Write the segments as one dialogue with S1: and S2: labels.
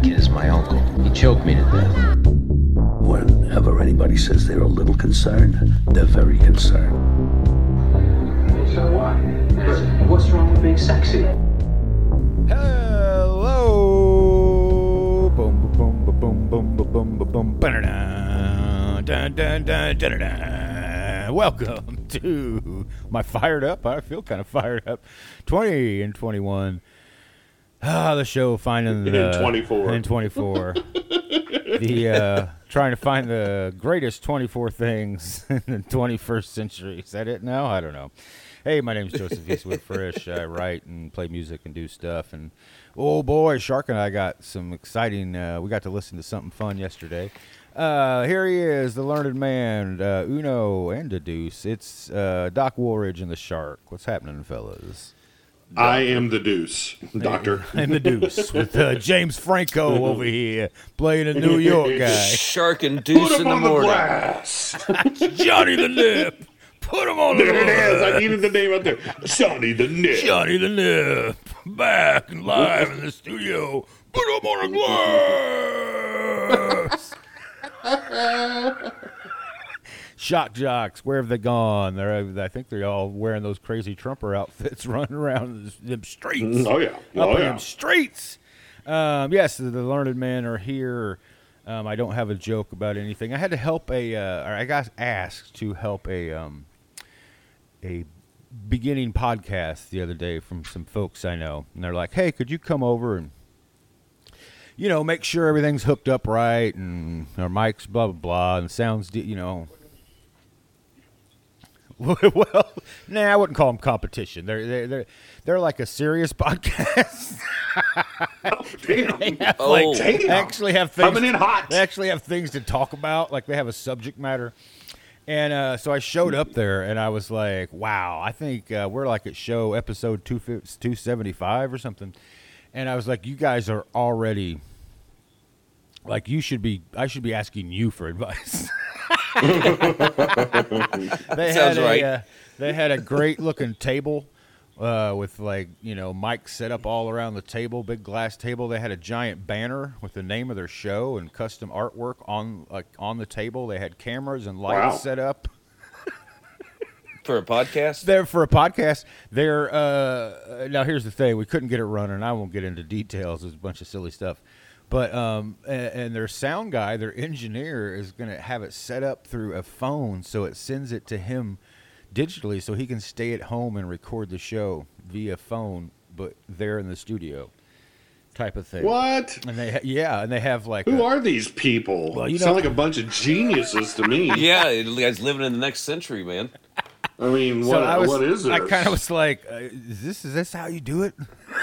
S1: that kid is my uncle. He choked me to death.
S2: Whenever anybody says they're a little concerned, they're very concerned.
S1: So what? What's wrong with being sexy?
S3: Hello. Boom, boom, boom, boom, boom, boom, boom, boom, boom. Welcome to my fired up. I feel kind of fired up. 20 and 21. Ah, the show finding the
S4: And 24.
S3: and 24. the uh, trying to find the greatest 24 things in the 21st century. Is that it now? I don't know. Hey, my name's Joseph Eastwood Frisch. I write and play music and do stuff. And oh boy, Shark and I got some exciting. Uh, we got to listen to something fun yesterday. Uh, here he is, the learned man, uh, Uno and Deduce. It's uh, Doc Woolridge and the Shark. What's happening, fellas?
S4: I am the deuce, doctor.
S3: I'm the Deuce with uh, James Franco over here playing a New York guy.
S5: Shark and
S4: Put
S5: Deuce
S4: him
S5: in the
S4: on the
S5: morning.
S4: glass.
S3: Johnny the Nip. Put him on the
S4: There it is. I needed the name out there. Johnny the Nip.
S3: Johnny the Nip. Back and live in the studio. Put him on a glass. Shock jocks, where have they gone? They're, I think they're all wearing those crazy Trumper outfits, running around them streets.
S4: Oh, yeah. Oh,
S3: in
S4: yeah.
S3: them streets. Um, yes, the, the learned men are here. Um, I don't have a joke about anything. I had to help a, uh, or I got asked to help a, um, a beginning podcast the other day from some folks I know, and they're like, "Hey, could you come over and, you know, make sure everything's hooked up right and our mics, blah blah blah, and sounds, de- you know." well, nah, I wouldn't call them competition. They're they're they're, they're like a serious podcast.
S4: Damn.
S3: have,
S5: Oh.
S3: like,
S4: Damn.
S3: actually have things.
S4: Coming in hot.
S3: They actually have things to talk about. Like they have a subject matter. And uh, so I showed up there, and I was like, "Wow, I think uh, we're like at show episode two two seventy five or something." And I was like, "You guys are already like you should be. I should be asking you for advice." they
S5: Sounds
S3: had a,
S5: right.
S3: uh, they had a great looking table uh, with like you know mics set up all around the table, big glass table. They had a giant banner with the name of their show and custom artwork on like on the table. They had cameras and lights
S4: Wow.
S3: set up
S5: For a podcast?
S3: there for a podcast. They're uh, now here's the thing: we couldn't get it running. I won't get into details. There's a bunch of silly stuff, but um, and, and their sound guy, their engineer, is going to have it set up through a phone, so it sends it to him digitally, so he can stay at home and record the show via phone, but there in the studio, type of thing.
S4: What?
S3: And they ha- yeah, and they have like
S4: Who
S3: a-
S4: are these people?
S3: Well, you
S4: Sound
S3: know-
S4: like a bunch of geniuses to me.
S5: Yeah, the guy's living in the next century, man.
S4: I mean,
S3: So
S4: what,
S3: I was,
S4: what is this?
S3: I kind of was like, uh, "Is this is this how you do it?"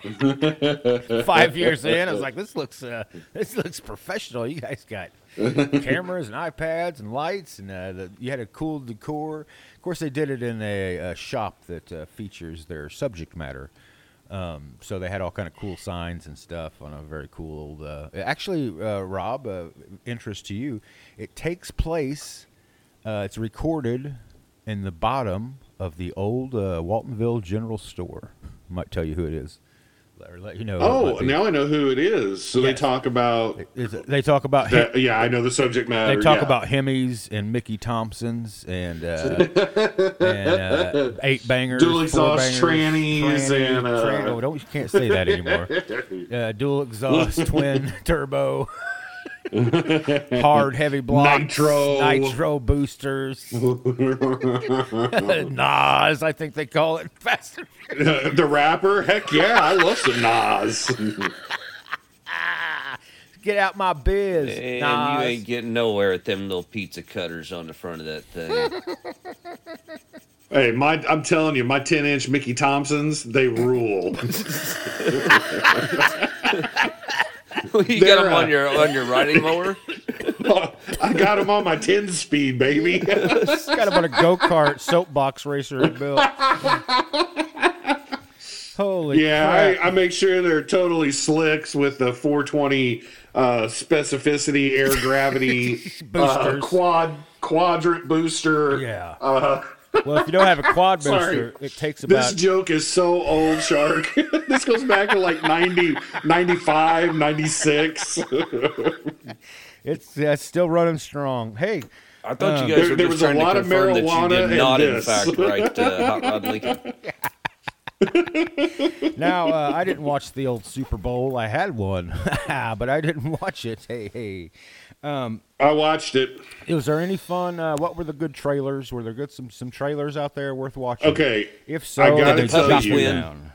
S3: Five years in, I was like, "This looks uh, this looks professional. You guys got cameras and iPads and lights, and uh, the, you had a cool decor. Of course, they did it in a, a shop that uh, features their subject matter." Um, so they had all kind of cool signs and stuff on a very cool old. Uh, actually, uh, Rob, uh, interest to you, it takes place. Uh, it's recorded in the bottom of the old uh, Waltonville General Store. Might tell you who it is, or let you know.
S4: Oh, now I know who it is. So they talk about.
S3: They talk about
S4: That, yeah, I know the subject matter.
S3: they talk
S4: yeah.
S3: about Hemis and Mickey Thompsons and uh, and uh, eight bangers,
S4: Dual exhaust
S3: bangers,
S4: trannies and, uh,
S3: tran- oh, don't you can't say that anymore. uh, dual exhaust, twin turbo, hard heavy blocks,
S4: Nitro.
S3: nitro boosters, Nas, I think they call it. Fast and Furious.
S4: the rapper. Heck yeah, I love some Nas.
S3: Get out my biz,
S5: And
S3: Nas.
S5: you ain't getting nowhere with them little pizza cutters on the front of that thing.
S4: hey, my I'm telling you, my 10 inch Mickey Thompsons, they rule.
S5: you got
S4: They're,
S5: them on
S4: uh,
S5: your on your riding mower?
S4: I got them on my 10 speed, baby.
S3: Got him on a go kart soapbox racer he built. Holy
S4: Yeah,
S3: crap.
S4: I, I make sure they're totally slicks with the 420 uh, specificity, air gravity, uh, quad quadrant booster.
S3: Yeah.
S4: Uh,
S3: Well, if you don't have a quad
S4: Sorry.
S3: booster, it takes about.
S4: This joke is so old, Shark. this goes back to like 90, 95, 96.
S3: it's it's still running strong. Hey,
S5: I thought
S3: Um,
S5: you guys
S4: There-
S5: were
S4: there
S5: just
S4: was a
S5: trying to
S4: lot of
S5: confirm that you
S4: marijuana
S5: did
S4: in
S5: not, in fact, write uh, Hot Rod Lincoln.
S3: Now uh, I didn't watch the old Super Bowl. I had one, but I didn't watch it. Hey, hey.
S4: I watched it.
S3: Was there any fun? Uh, what were the good trailers? Were there good some some trailers out there worth watching?
S4: Okay,
S3: If so,
S4: I gotta tell
S5: you-
S3: down.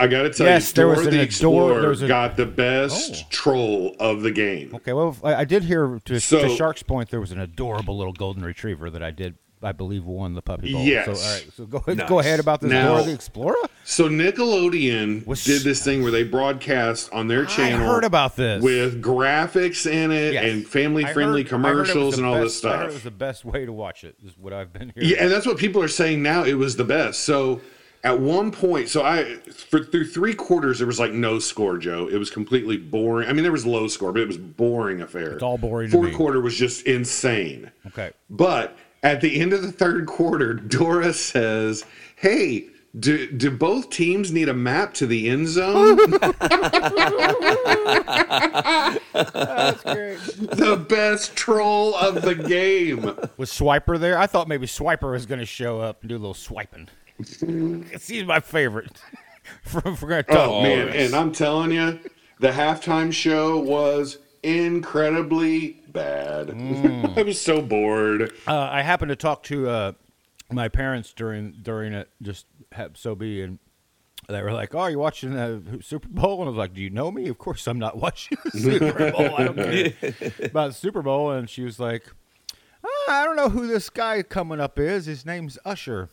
S4: I got to tell you,
S3: Yes,
S4: you,
S3: there was an
S4: the
S3: ador-
S4: Explorer
S3: there was a-
S4: got the best
S3: Oh.
S4: troll of the game.
S3: Okay, well, I, I did hear to,
S4: So-
S3: to Shark's point there was an adorable little golden retriever that I did, I believe, won the puppy bowl.
S4: Yes.
S3: So, all right, so go,
S5: Nice.
S3: go ahead about this
S4: Now-
S3: Dora the Explorer.
S4: So Nickelodeon did this thing where they broadcast on their channel.
S3: I heard about this.
S4: with graphics in it
S3: Yes.
S4: and family friendly
S3: heard- I heard it was
S4: commercials and all this
S3: best- I heard it was the best way to watch it. Is what I've been hearing.
S4: Yeah, and that's what people are saying now. It was the best. So at one point, so I for through three quarters there was like no score, Joe. It was completely boring. I mean, there was low score, but it was boring affair.
S3: It's all boring
S4: Fourth quarter was just insane.
S3: Okay.
S4: But at the end of the third quarter, Dora says, "Hey." Do, do both teams need a map to the end zone?
S3: That's great.
S4: the best troll of the game.
S3: Was Swiper there? I thought maybe Swiper was going to show up and do a little swiping. He's my favorite. If we're going to talk
S4: Oh man, and I'm telling you, the halftime show was incredibly bad. I was so bored.
S3: Uh, I happened to talk to uh, my parents during during it, just have so be, and they were like, "Oh, you watching the Super Bowl?" And I was like, "Do you know me?" Of course, I'm not watching the Super Bowl. I don't care about the Super Bowl. And she was like, "Ah, "I don't know who this guy coming up is. His name's Usher."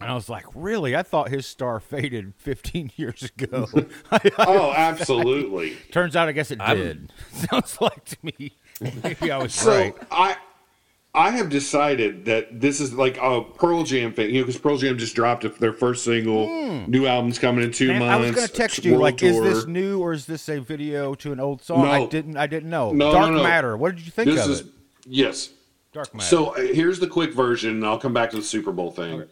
S3: And I was like, "Really? I thought his star faded 15 years ago."
S4: Oh, absolutely.
S3: Turns out, I guess it
S5: I'm-
S3: did. Sounds like to me. Maybe I was
S4: So
S3: right.
S4: I I have decided that this is like a Pearl Jam thing, you know, because Pearl Jam just dropped their first single. New album's coming in two
S3: Man,
S4: months.
S3: I was going to text you like, is this new or is this a video to an old song? I didn't. I didn't know.
S4: No,
S3: Dark
S4: no, no.
S3: Matter. What did you think
S4: This
S3: of
S4: is
S3: it?
S4: yes.
S3: Dark Matter.
S4: So uh, here's the quick version, and I'll come back to the Super Bowl thing.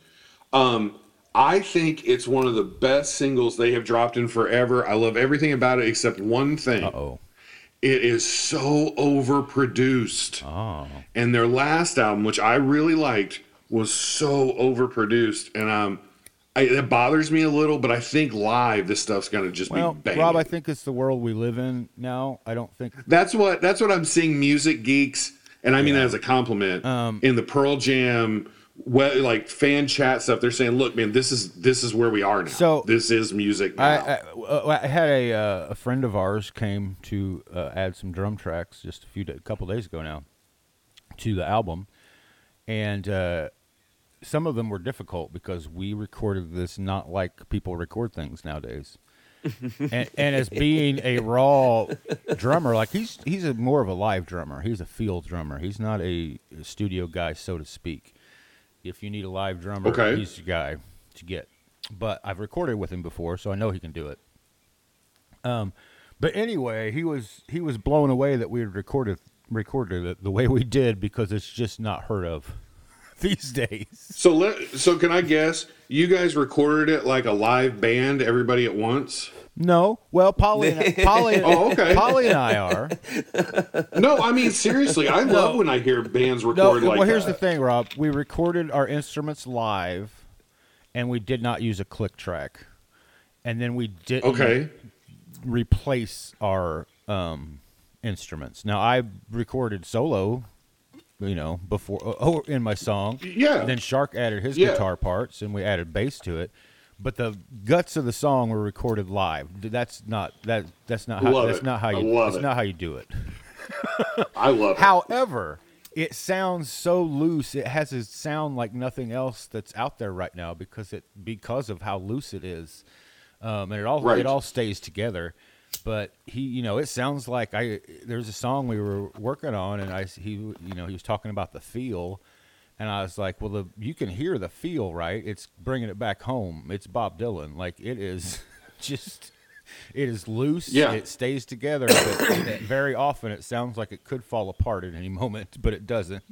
S4: Um, I think it's one of the best singles they have dropped in forever. I love everything about it except one thing.
S3: oh,
S4: It is so overproduced.
S3: oh,
S4: And their last album, which I really liked, was so overproduced, and um, I, it bothers me a little. But I think live, this stuff's gonna just
S3: well,
S4: be banging.
S3: Rob, I think it's the world we live in now. I don't think.
S4: That's what that's what I'm seeing music geeks, and I mean that as a compliment.
S3: Um,
S4: in the Pearl Jam, we- like fan chat stuff, they're saying, "Look, man, this is this is where we are now.
S3: So,
S4: this is music now."
S3: I, I, I had a uh, a friend of ours came to uh, add some drum tracks just a few da- couple days ago now to the album, and uh, some of them were difficult because we recorded this not like people record things nowadays. and, and as being a raw drummer, like he's he's a more of a live drummer. He's a field drummer. He's not a studio guy, so to speak. If you need a live drummer,
S4: Okay.
S3: he's the guy to get. But I've recorded with him before, so I know he can do it. Um, but anyway, he was he was blown away that we had recorded recorded it the way we did because it's just not heard of these days.
S4: so let so can I guess you guys recorded it like a live band, everybody at once?
S3: No, well, Polly, and, Polly,
S4: Oh, okay.
S3: Polly and I are.
S4: No, I mean seriously, I love when I hear bands
S3: No,
S4: record like
S3: well, here's
S4: that.
S3: the thing, Rob. We recorded our instruments live, and we did not use a click track, and then we didn't
S4: Okay,
S3: replace our um, instruments. Now I recorded solo, you know, before oh, in my song.
S4: Yeah.
S3: Then Shark added his
S4: Yeah.
S3: guitar parts, and we added bass to it. But the guts of the song were recorded live. That's not that. That's not how.
S4: Love
S3: that's
S4: it.
S3: not how you. That's
S4: it.
S3: not how you do it.
S4: I love it.
S3: However, it sounds so loose. It has a sound like nothing else that's out there right now because it because of how loose it is, um, and it all
S4: Right.
S3: it all stays together. But he, you know, it sounds like I. There's a song we were working on, and I he, you know, he was talking about the feel, and I was like, well, the you can hear the feel, right? It's bringing it back home. It's Bob Dylan. Like it is, just. It is loose.
S4: Yeah.
S3: It stays together, but very often it sounds like it could fall apart at any moment, but it doesn't.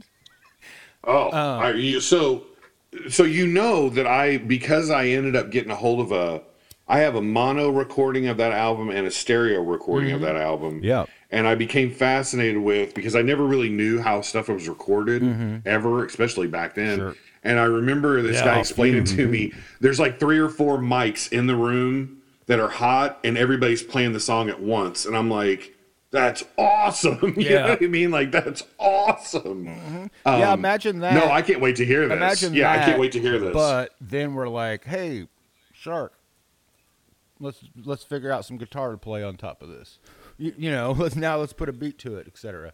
S4: Oh,
S3: Um,
S4: I, so so you know that I because I ended up getting a hold of a I have a mono recording of that album and a stereo recording of mm-hmm. that album.
S3: Yeah.
S4: And I became fascinated with because I never really knew how stuff was recorded mm-hmm. ever, especially back then.
S3: Sure.
S4: And I remember this
S3: Yeah,
S4: guy explaining to mm-hmm. me there's like three or four mics in the room that are hot and everybody's playing the song at once. And I'm like, that's awesome. you know
S3: Yeah.
S4: what I mean? Like that's awesome.
S3: yeah,
S4: Um,
S3: imagine that.
S4: No, I can't wait to hear this.
S3: Imagine
S4: yeah, I can't wait to hear this.
S3: But then we're like, hey, Shark, let's let's figure out some guitar to play on top of this. You, you know, let's now let's put a beat to it, etc.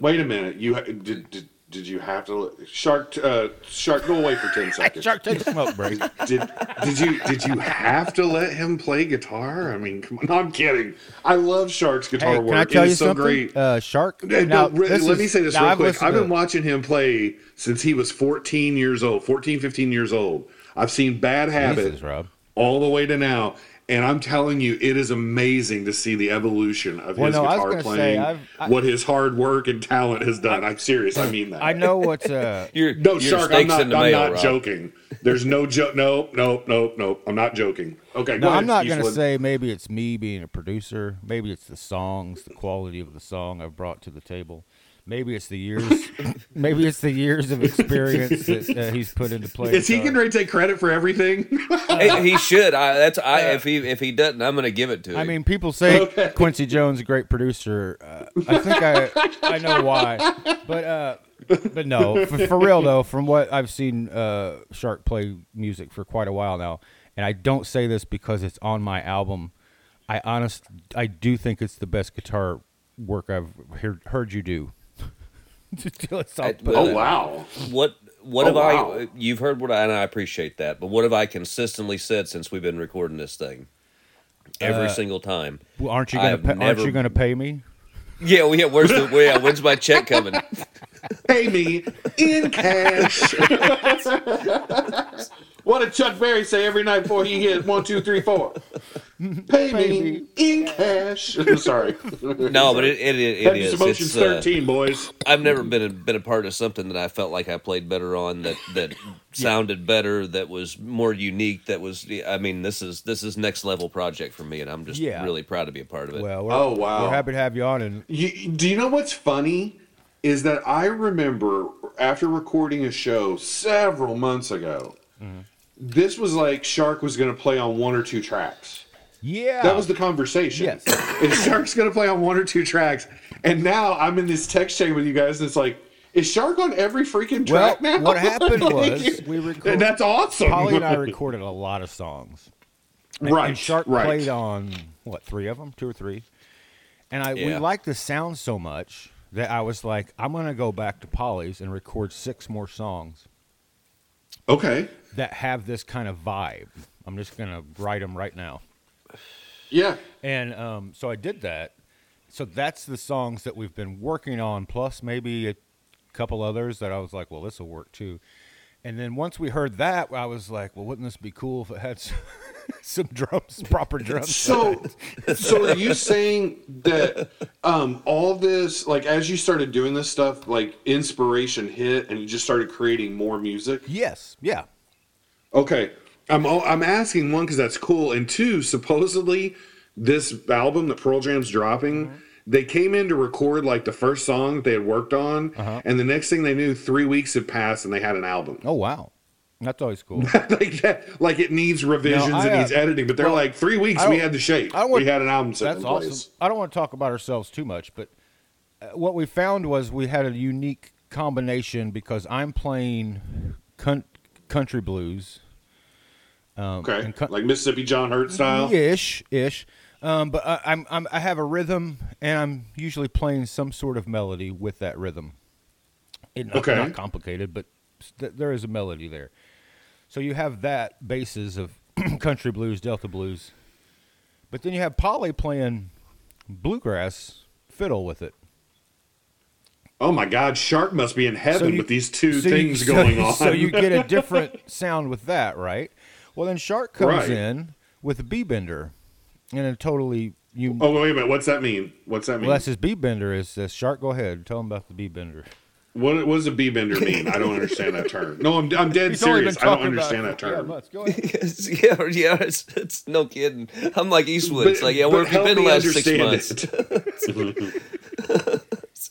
S4: Wait a minute. You did, did did you have to let- shark uh, shark go away for ten seconds?
S3: Shark, take a smoke break.
S4: Did did you did you have to let him play guitar? I mean, come on. No, I'm kidding. I love Shark's guitar
S3: hey,
S4: work.
S3: can I tell
S4: it
S3: you
S4: is so
S3: something?
S4: great.
S3: Uh, Shark. Now,
S4: no, re-
S3: this
S4: let
S3: is-
S4: me say this real
S3: I've
S4: quick. I've been
S3: to-
S4: watching him play since he was 14 years old, 14, 15 years old. I've seen Bad Habit
S3: Jesus, Rob.
S4: All the way to now. And I'm telling you, it is amazing to see the evolution of
S3: Well,
S4: his
S3: no,
S4: guitar
S3: gonna say,
S4: playing,
S3: I've- I-
S4: what his hard work and talent has done. I'm serious. I mean that.
S3: I know what's uh,
S5: You're,
S4: No,
S5: you're
S4: Shark, I'm not,
S5: in the
S4: I'm
S5: mail,
S4: not
S5: Rob.
S4: joking. There's no joke. No, no, no, no. I'm not joking. Okay,
S3: No,
S4: go
S3: I'm
S4: ahead,
S3: not going to say maybe it's me being a producer. Maybe it's the songs, the quality of the song I've brought to the table. Maybe it's the years. maybe it's the years of experience that uh, he's put into play.
S4: Is he
S3: guitar.
S4: getting ready to take credit for everything?
S5: Hey, he should. I, that's I. if he if he doesn't, I'm going to give it to him.
S3: I mean, people say
S4: Okay.
S3: Quincy Jones a great producer. Uh, I think I I know why, but uh, but no, for, for real though, from what I've seen uh, Shark play music for quite a while now, and I don't say this because it's on my album. I honest, I do think it's the best guitar work I've heard, heard you do. Let's all
S5: I-
S4: oh wow.
S5: what what
S4: Oh,
S5: have
S4: wow.
S5: I? You've heard what I and I appreciate that, but what have I consistently said since we've been recording this thing? Every
S3: Uh,
S5: single time.
S3: Well, aren't you gonna
S5: have
S3: pay, aren't you gonna pay me?
S5: Yeah, well, yeah. Where's the? Where, yeah, when's my check coming?
S4: Pay me in cash. what did Chuck Berry say every night before he hit one, two, three, four? Pay, me,
S3: me.
S4: in cash. Sorry.
S5: No, but it it, it, it
S4: Heavy
S5: is.
S4: Emotions
S5: It's, uh,
S4: 13, boys.
S5: I've never been a, been a part of something that I felt like I played better on that that sounded better that was more unique that was I mean this is this is next level project for me and I'm just
S3: Yeah.
S5: really proud to be a part of it.
S3: Well, we're,
S4: Oh, wow.
S3: we're happy to have you on, and
S4: You, do you know what's funny? Is that I remember after recording a show several months ago,
S3: Mm-hmm.
S4: This was like Shark was going to play on one or two tracks.
S3: yeah,
S4: That was the conversation.
S3: Yes.
S4: And Shark's going to play on one or two tracks. And now I'm in this text chain with you guys, and it's like, is Shark on every freaking
S3: Well,
S4: track now?
S3: what happened
S4: Like,
S3: was we record-
S4: and that's awesome.
S3: Polly and I recorded a lot of songs. And-
S4: Right,
S3: And Shark
S4: right.
S3: played on what three of them, two or three. And I we
S5: Yeah.
S3: liked the sound so much that I was like, I'm gonna go back to Polly's and record six more songs
S4: okay.
S3: That have this kind of vibe. I'm just gonna write them right now.
S4: Yeah.
S3: And um, so I did that. So that's the songs that we've been working on, plus maybe a couple others that I was like, well, this will work too. And then once we heard that, I was like, well, wouldn't this be cool if it had some, some drums, proper drums?
S4: So, so are you saying that um, all this, like, as you started doing this stuff, like inspiration hit, and you just started creating more music?
S3: yes, yeah.
S4: Okay, I'm I'm asking one because that's cool, and two, supposedly this album that Pearl Jam's dropping,
S3: Mm-hmm.
S4: they came in to record like the first song they had worked on,
S3: Uh-huh.
S4: and the next thing they knew, three weeks had passed and they had an album.
S3: Oh wow, that's always cool.
S4: like that, like it needs revisions,
S3: I,
S4: it
S3: uh,
S4: needs editing, but they're
S3: well,
S4: like three weeks we had the shape,
S3: want-
S4: we had an album set
S3: That's awesome.
S4: place.
S3: I don't want to talk about ourselves too much, but uh, what we found was we had a unique combination because I'm playing cunt- country blues. Um,
S4: Okay, like Mississippi John Hurt style.
S3: ish, ish. Um, but I, I'm, I'm I have a rhythm, and I'm usually playing some sort of melody with that rhythm. It, not,
S4: Okay.
S3: not complicated, but th- there is a melody there. So you have that basis of country blues, Delta blues, but then you have Polly playing bluegrass fiddle with it.
S4: Oh my God, Shark must be in heaven
S3: you-
S4: with these two
S3: so you-
S4: things
S3: so-
S4: going on.
S3: So you get a different sound with that, right? Well, then Shark comes
S4: Right.
S3: in with a B bender, and a totally you.
S4: oh wait a minute, what's that mean? What's that mean?
S3: Well, that's his B bender. Is this Shark? Go ahead, tell him about the B bender.
S4: What, what does a B bender mean? I don't understand that term. No, I'm, I'm dead
S3: He's
S4: serious. I don't understand that
S3: for- yeah,
S4: term.
S3: Go ahead.
S5: Yes, yeah, yeah, it's, it's no kidding. I'm like Eastwood. it's like, yeah,
S4: but
S5: where have you been the last six
S4: understand
S5: months?
S3: It's,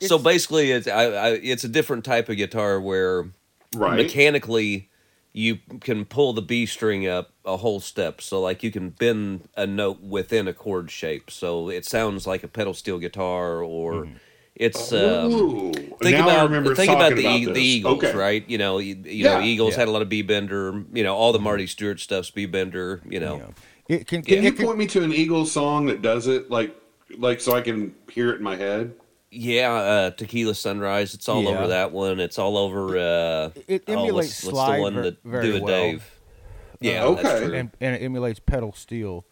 S3: it's,
S5: so basically, it's I, I, it's a different type of guitar where
S4: right.
S5: mechanically you can pull the B string up a whole step. So like you can bend a note within a chord shape. So it sounds like a pedal steel guitar or it's um,
S4: Ooh.
S5: think
S4: now
S5: about
S4: I remember
S5: think about the,
S4: this.
S5: the Eagles,
S4: okay.
S5: right? You know, you, you know, Eagles
S3: Yeah.
S5: had a lot of B bender. You know, all the Marty Stuart stuff's B bender. You know,
S3: yeah. It can,
S4: Can
S3: it
S4: you
S3: can-
S4: point me to an Eagles song that does it, like, like so I can hear it in my head?
S5: Yeah, uh, Tequila Sunrise. It's all
S3: Yeah.
S5: over that one. It's all over. Uh,
S3: It
S5: oh,
S3: emulates
S5: what's, what's
S3: slide
S5: the one
S3: ver-
S5: that
S3: very
S5: do a
S3: well.
S5: Dave? Yeah,
S4: okay.
S5: that's true.
S3: and, and it emulates pedal steel.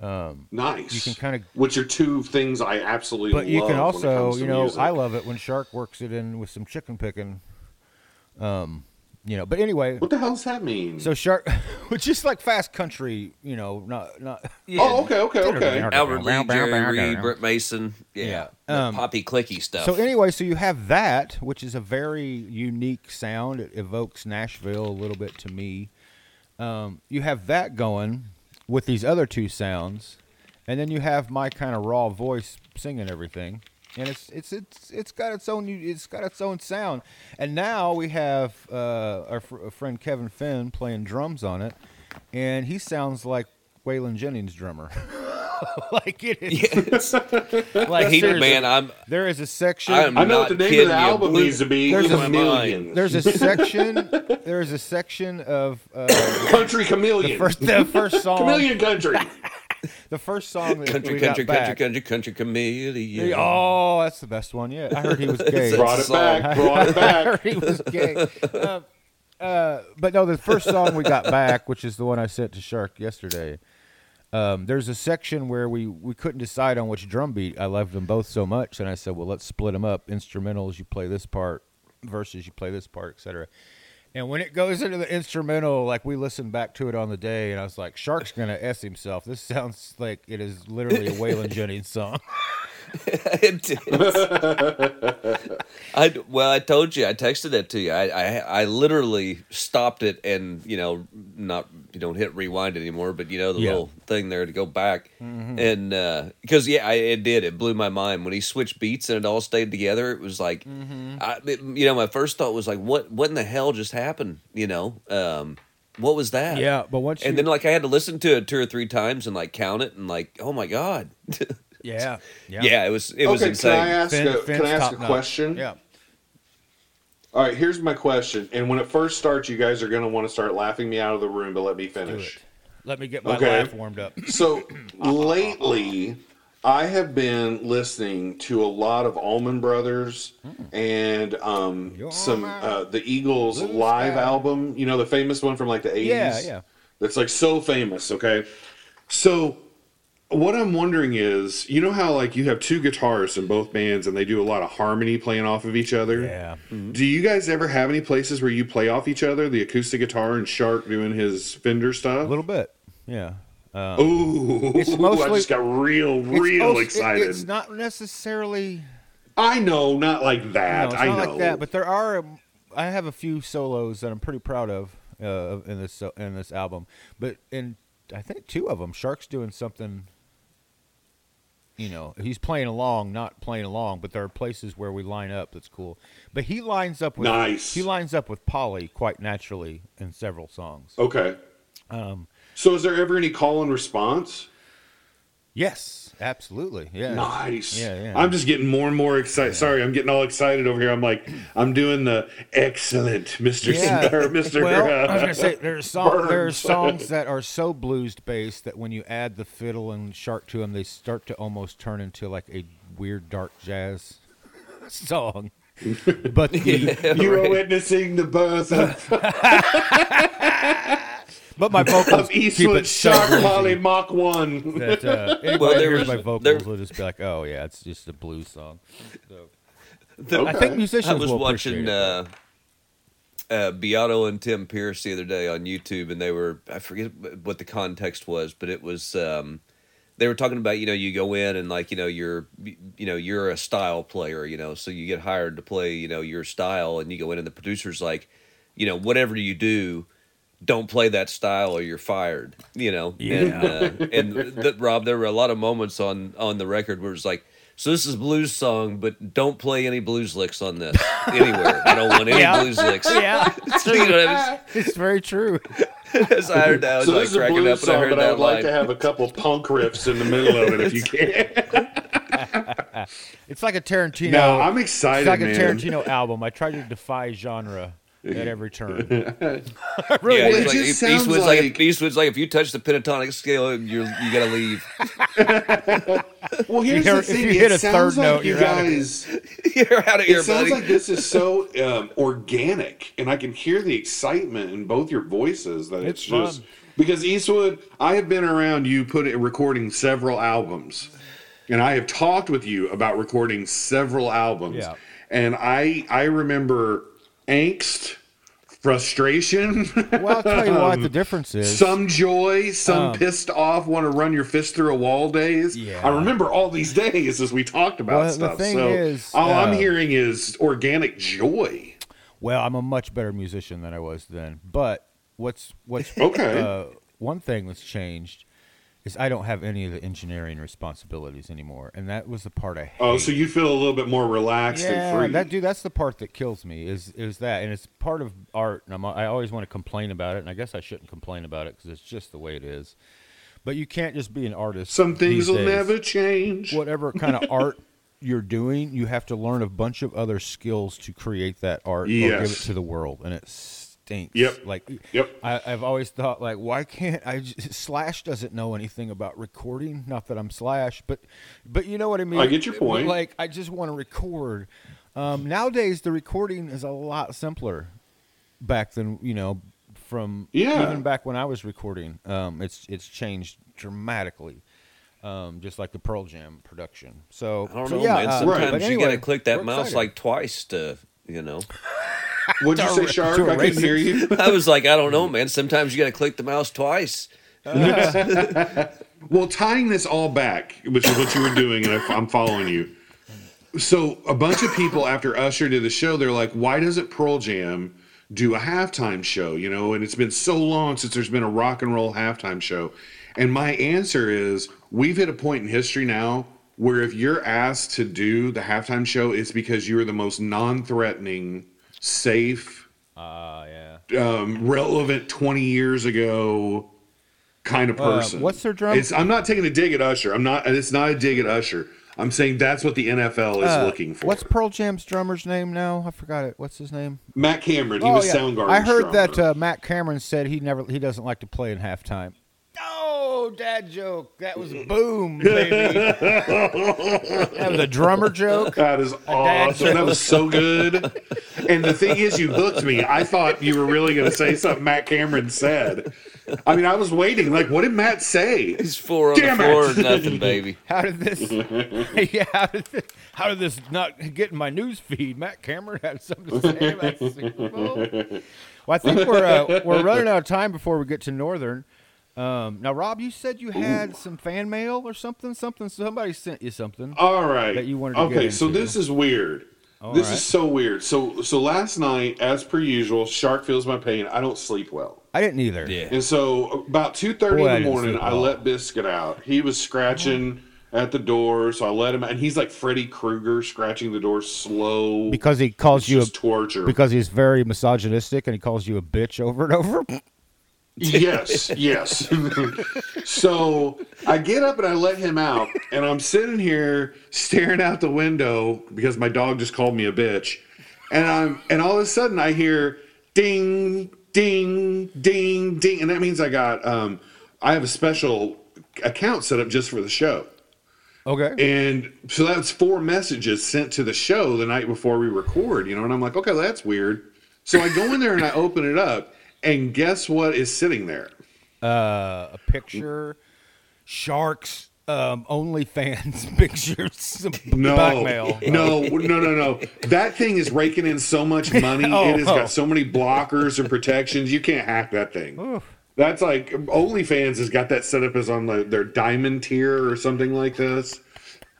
S4: Um, Nice.
S3: You can kinda-
S4: which are two things I absolutely.
S3: But you can also, you know,
S4: music.
S3: I love it when Shark works it in with some chicken picking. Um, you know, but anyway,
S4: What the hell does that mean?
S3: so Shark, which is like fast country, you know, not not.
S5: Yeah.
S4: oh, okay, okay, okay.
S5: Albert Lee, Jerry Reed, Brent Mason. Yeah.
S3: Yeah. Um,
S5: poppy clicky stuff.
S3: So anyway, so you have that, which is a very unique sound. It evokes Nashville a little bit to me. Um, you have that going with these other two sounds, and then you have my kind of raw voice singing everything, and it's it's it's it's got its own it's got its own sound. And now we have uh, our fr- friend Kevin Finn playing drums on it, and he sounds like Waylon Jennings' drummer. like it is. like
S5: he,
S3: seriously.
S5: man, I'm
S3: There is a section.
S5: I'm
S4: I know
S5: not
S4: what the name of
S5: kidding
S4: the
S5: you.
S4: album
S5: Blew-
S4: needs to be.
S3: There's a-
S4: Chameleons.
S3: there's a section. There's a section of uh,
S4: country chameleon.
S3: first the first song.
S4: chameleon country.
S3: The first song that
S5: country,
S3: we
S5: country,
S3: got
S5: country,
S3: back.
S5: country, country, chameleon.
S3: Oh, that's the best one yet. I heard he was gay.
S4: Brought it
S5: song.
S4: back. Brought it
S3: I
S4: back.
S3: heard he was gay. Uh, uh, but no, the first song we got back, which is the one I sent to Shark yesterday. Um, there's a section where we, we couldn't decide on which drum beat. I loved them both so much, and I said, "Well, let's split them up. Instrumentals, you play this part, verses, you play this part, etc." And when it goes into the instrumental, like we listened back to it on the day, and I was like, "Shark's gonna s himself. This sounds like it is literally a Waylon Jennings song."
S5: It is. I well, I told you, I texted it to you. I, I I literally stopped it and you know not you don't hit rewind anymore, but you know the
S3: Yeah.
S5: little thing there to go back mm-hmm. and uh, because yeah, I, it did. It blew my mind when he switched beats and it all stayed together. It was like, mm-hmm. I, it- you know, my first thought was like, what what in the hell just happened? You know, um, what was that?
S3: yeah, but once you,
S5: And then like I had to listen to it two or three times and like count it and like, oh my god.
S3: yeah, yeah,
S5: yeah, it was it was
S4: okay,
S5: insane.
S4: can I ask
S3: Finn-
S4: a, can I ask a
S3: top-notch.
S4: question?
S3: Yeah.
S4: All right, here's my question. And when it first starts, you guys are going to want to start laughing me out of the room, but let me finish.
S3: Let me get my
S4: Okay.
S3: laugh warmed up.
S4: So lately, I have been listening to a lot of Allman Brothers and um,
S3: You're
S4: some uh, the Eagles
S3: blue
S4: live
S3: sky.
S4: album. You know, the famous one from like the eighties.
S3: Yeah, yeah.
S4: That's like so famous. Okay, so what I'm wondering is, you know how like you have two guitarists in both bands and they do a lot of harmony playing off of each other.
S3: Yeah.
S4: Do you guys ever have any places where you play off each other? The acoustic guitar and Shark doing his Fender stuff?
S3: A little bit. Yeah. Um,
S4: Ooh,
S3: It's mostly-
S4: I just got real,
S3: it's
S4: real
S3: also- it-
S4: excited.
S3: it's not necessarily.
S4: I know, not like
S3: No,
S4: that.
S3: it's
S4: I
S3: not
S4: know.
S3: like that. But there are. um, I have a few solos that I'm pretty proud of uh, in this in this album. But in I think two of them, Shark's doing something. You know, he's playing along, not playing along, but there are places where we line up. That's cool. But he lines up with
S4: Nice.
S3: He lines up with Polly quite naturally in several songs.
S4: okay.
S3: Um,
S4: So, is there ever any call and response?
S3: Yes, absolutely. Yeah.
S4: Nice.
S3: Yeah, yeah.
S4: I'm just getting more and more excited. Sorry, I'm getting all excited over here. I'm like, I'm doing the excellent, Mr.
S3: Yeah.
S4: Mr.
S3: Well,
S4: uh,
S3: I was gonna say there's song, there are songs that are so blues based that when you add the fiddle and shark to them, they start to almost turn into like a weird dark jazz song. But the,
S4: you are witnessing the birth of,
S3: but my vocals
S4: of
S3: keep
S4: Eastwood
S3: it so
S4: Shark Molly Mach 1.
S3: that uh, anybody
S5: Well, there
S3: hears
S5: was-
S3: my
S5: there-
S3: vocals will just be like, oh yeah, it's just a blues song. So, I
S4: Okay.
S3: think musicians
S5: I was
S3: will
S5: watching
S3: appreciate
S5: uh, uh, Beato and Tim Pierce the other day on YouTube, and they were I forget what the context was, but it was um, they were talking about you know you go in and like you know you're you know you're a style player you know so you get hired to play you know your style and you go in and the producer's like you know whatever you do don't play that style or you're fired you know and uh, and th- rob there were a lot of moments on on the record where it's like so this is blues song but don't play any blues licks on this anywhere i don't want any
S3: Yeah.
S5: blues licks
S3: Yeah,
S5: so, you know, I
S3: it's very true.
S5: was, I heard that I was
S4: So
S5: like
S4: this is a
S5: cracking up
S4: blues
S5: when I
S4: song,
S5: heard
S4: but I
S5: that
S4: would like to have a couple punk riffs in the middle of it if you can.
S3: It's like a Tarantino.
S4: No, I'm excited,
S3: It's like
S4: man.
S3: a Tarantino album. I try to defy genre at every turn.
S5: Yeah,
S4: Well, it
S5: like,
S4: just sounds
S5: Eastwood's like,
S4: like-
S5: Eastwood's like if you touch the pentatonic scale, you're you gotta leave.
S4: Well, here's
S3: hear-
S4: the
S3: if
S4: thing.
S3: you hit
S4: it
S3: a
S4: sounds
S3: third
S4: like
S3: note,
S4: you
S3: you're out of
S4: guys.
S5: you're out of here,
S4: It sounds
S5: buddy.
S4: like this is so um, organic, and I can hear the excitement in both your voices. That it's,
S3: It's
S4: just because Eastwood, I have been around you put it recording several albums, and I have talked with you about recording several albums.
S3: Yeah.
S4: And I I remember angst, frustration,
S3: Well, I'll tell you what the difference is.
S4: some joy, some
S3: Um,
S4: pissed off, want to run your fist through a wall days.
S3: Yeah.
S4: I remember all these days as we talked about
S3: Well, the
S4: stuff.
S3: thing
S4: so
S3: is,
S4: all I'm
S3: uh,
S4: hearing is organic joy.
S3: Well, I'm a much better musician than I was then. But what's what's
S4: Okay.
S3: uh, one thing that's changed is I don't have any of the engineering responsibilities anymore, and that was the part I hate.
S4: Oh, so you feel a little bit more relaxed
S3: yeah,
S4: and free.
S3: that dude, that's the part that kills me. Is is that, and it's part of art, and I'm, I always want to complain about it, and I guess I shouldn't complain about it because it's just the way it is. But you can't just be an artist.
S4: Some things will
S3: days.
S4: never change.
S3: Whatever kind of art you're doing, you have to learn a bunch of other skills to create that art or give it to the world, and it stinks.
S4: Yep.
S3: Like,
S4: Yep.
S3: I, I've always thought, like, why can't I? j- Slash doesn't know anything about recording. Not that I'm Slash, but, but you know what I mean.
S4: I get your point.
S3: Like, I just want to record. Um, nowadays, the recording is a lot simpler. Back then, you know, from
S4: Yeah.
S3: even back when I was recording, um, it's it's changed dramatically. Um, just like the Pearl Jam production. So
S5: I don't
S3: so
S5: know,
S3: yeah,
S5: man.
S3: uh,
S5: Sometimes
S3: but
S5: you
S3: anyway,
S5: gotta click that mouse
S3: excited.
S5: like twice to, you know.
S4: What'd you say,
S3: to
S4: Shark? I
S3: erase
S4: couldn't hear you.
S5: I was like, I don't know, man. Sometimes you gotta click the mouse twice.
S4: Well, tying this all back, which is what you were doing, and I- I'm following you. So, a bunch of people after Usher did the show, they're like, "Why doesn't Pearl Jam do a halftime show?" You know, and it's been so long since there's been a rock and roll halftime show. And my answer is, we've hit a point in history now where if you're asked to do the halftime show, it's because you're the most non-threatening, safe,
S3: Ah, yeah.
S4: um, relevant 20 years ago kind of
S3: Uh,
S4: person.
S3: what's their drum-
S4: It's, I'm not taking a dig at Usher. I'm not. It's not a dig at Usher. I'm saying that's what the NFL is
S3: Uh,
S4: looking for.
S3: What's Pearl Jam's drummer's name now? I forgot it. What's his name?
S4: Matt Cameron? He was Soundgarden's
S3: I heard that uh, Matt Cameron said he never he doesn't like to play in halftime. Oh, dad joke. That was boom, baby. that was a drummer joke.
S4: that is awesome. That was so good. And the thing is, you hooked me. I thought you were really going to say something Matt Cameron said. I mean, I was waiting. Like, what did Matt say?
S5: He's four on
S4: Damn
S5: the floor,
S4: it.
S5: nothing, baby.
S3: How did this? yeah, how did this, how did this not get in my news feed? Matt Cameron had something to say about the Super Bowl. Well, I think we're uh, we're running out of time before we get to Northern. Um, now, Rob, you said you had some fan mail or something. Something. Somebody sent you something.
S4: All right.
S3: that you wanted to get
S4: okay, so this is weird.
S3: All
S4: this
S3: right.
S4: is so weird. So so last night, as per usual, Shark feels my pain. I don't sleep well.
S3: I didn't either.
S5: Yeah.
S4: And so about two thirty
S3: Boy,
S4: in the morning, I
S3: well.
S4: let Biscuit out. He was scratching at the door, so I let him out. And he's like Freddy Krueger, scratching the door slow.
S3: Because he calls
S4: It's
S3: you a,
S4: just torture.
S3: because he's very misogynistic and he calls you a bitch over and over.
S4: Yes, yes. so I get up and I let him out, and I'm sitting here staring out the window because my dog just called me a bitch, and I'm and all of a sudden I hear ding, ding, ding, ding, and that means I got um I have a special account set up just for the show.
S3: Okay.
S4: And so that's four messages sent to the show the night before we record, you know, and I'm like, okay, that's weird. So I go in there and I open it up, and guess what is sitting there?
S3: Uh, a picture, sharks, um, OnlyFans pictures,
S4: No,
S3: blackmail.
S4: no, no, no, no. That thing is raking in so much money.
S3: Oh,
S4: it has
S3: oh.
S4: got so many blockers and protections. You can't hack that thing.
S3: Oof.
S4: That's like OnlyFans has got that set up as on the, their diamond tier or something like this.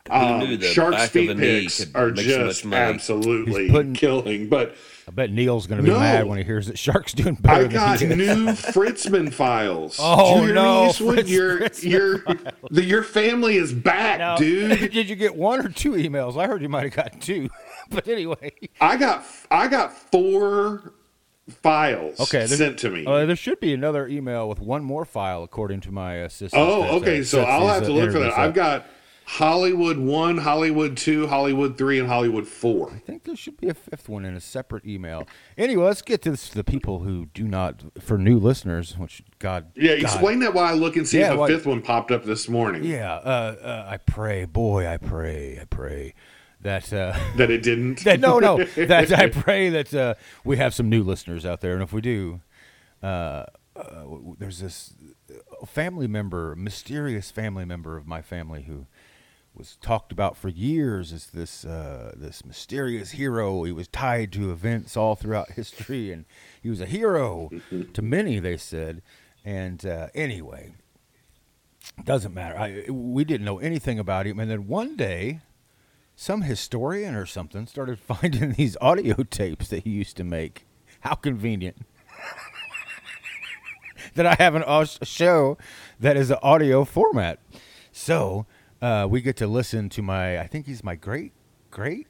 S5: knew
S4: Um, Shark's feet pics are just absolutely
S3: putting-
S4: killing. But
S3: I bet Neil's going to be
S4: No.
S3: mad when he hears that Shark's doing better
S4: I
S3: than
S4: got new Fritzman files.
S3: Oh,
S4: Did you hear me,
S3: no,
S4: Eastwood?
S3: Fritz-
S4: your
S3: Fritzman
S4: your the, your family is back,
S3: Now,
S4: dude.
S3: did you get one or two emails? I heard you might have got two. but anyway.
S4: I got I got four files
S3: Okay,
S4: sent to me.
S3: Uh, there should be another email with one more file, according to my assistant.
S4: oh,
S3: uh,
S4: okay. So I'll have to
S3: uh,
S4: look for that.
S3: interviews
S4: I've got Hollywood one, Hollywood two, Hollywood three, and Hollywood four.
S3: I think there should be a fifth one in a separate email. Anyway, let's get to this, the people who do not, for new listeners, which God,
S4: Yeah,
S3: God,
S4: explain that while I look and see
S3: Yeah,
S4: if a
S3: what-
S4: fifth one popped up this morning.
S3: Yeah, uh, uh, I pray, boy, I pray, I pray that uh,
S4: That it didn't.
S3: that no, no, that I pray that uh, we have some new listeners out there, and if we do, uh, uh, there's this family member, mysterious family member of my family who was talked about for years as this uh, this mysterious hero. He was tied to events all throughout history, and he was a hero to many. They said, and uh, anyway, doesn't matter. I, we didn't know anything about him, and then one day, some historian or something started finding these audio tapes that he used to make. How convenient that I have an, a show that is an audio format. So uh, we get to listen to my, I think he's my great great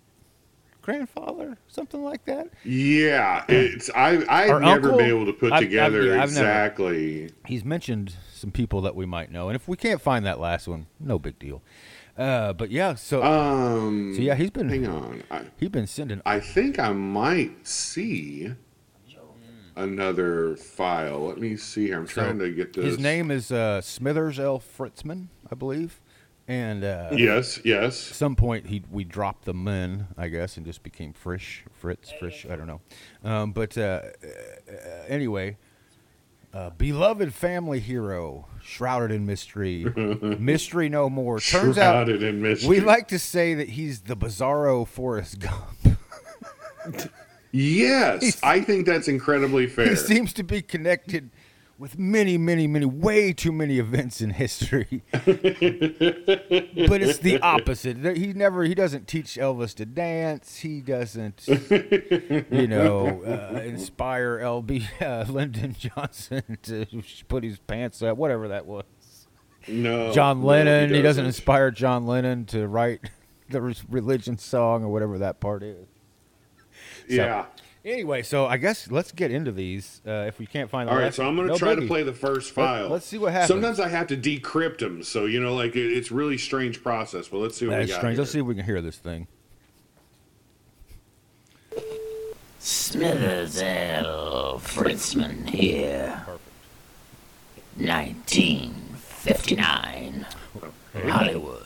S3: grandfather, something like that.
S4: Yeah, it's I I've
S3: Our
S4: never
S3: uncle?
S4: been able to put
S3: I've- I've-
S4: together
S3: yeah, I've never-
S4: exactly.
S3: He's mentioned some people that we might know, and if we can't find that last one, no big deal. Uh, but yeah, so
S4: Um,
S3: so yeah, he's been
S4: hang on. I,
S3: he's been sending.
S4: I think I might see another file. Let me see here. I'm trying to get this.
S3: His name is uh, Smithers L. Fritzman, I believe, and uh,
S4: Yes, yes.
S3: some point he we dropped the men, I guess, and just became Frisch, Fritz, Frisch. I don't know, um, but uh, uh, anyway, uh, beloved family hero, shrouded in mystery, mystery no more. Turns
S4: Shrouded
S3: out
S4: in mystery.
S3: we like to say that he's the bizarro Forrest Gump.
S4: Yes, I think that's incredibly fair.
S3: He seems to be connected with many, many, many, way too many events in history. but it's the opposite. He never, he doesn't teach Elvis to dance. He doesn't, you know, uh, inspire LB uh, Lyndon Johnson to put his pants up, whatever that was.
S4: no,
S3: John
S4: no,
S3: Lennon. he, doesn't inspire John Lennon to write the religion song or whatever that part is.
S4: Yeah.
S3: Anyway, so I guess let's get into these. Uh, if we can't find the
S4: All right, so I'm going to
S3: no
S4: try to play the first
S3: Let-
S4: file.
S3: let's see what happens.
S4: Sometimes I have to decrypt them, so you know, like it, it's really strange process. But let's see what
S3: That's
S4: we got.
S3: strange.
S4: here.
S3: Let's see if we can hear this thing.
S6: Smithers L. Fritzman here. 1959. Hollywood.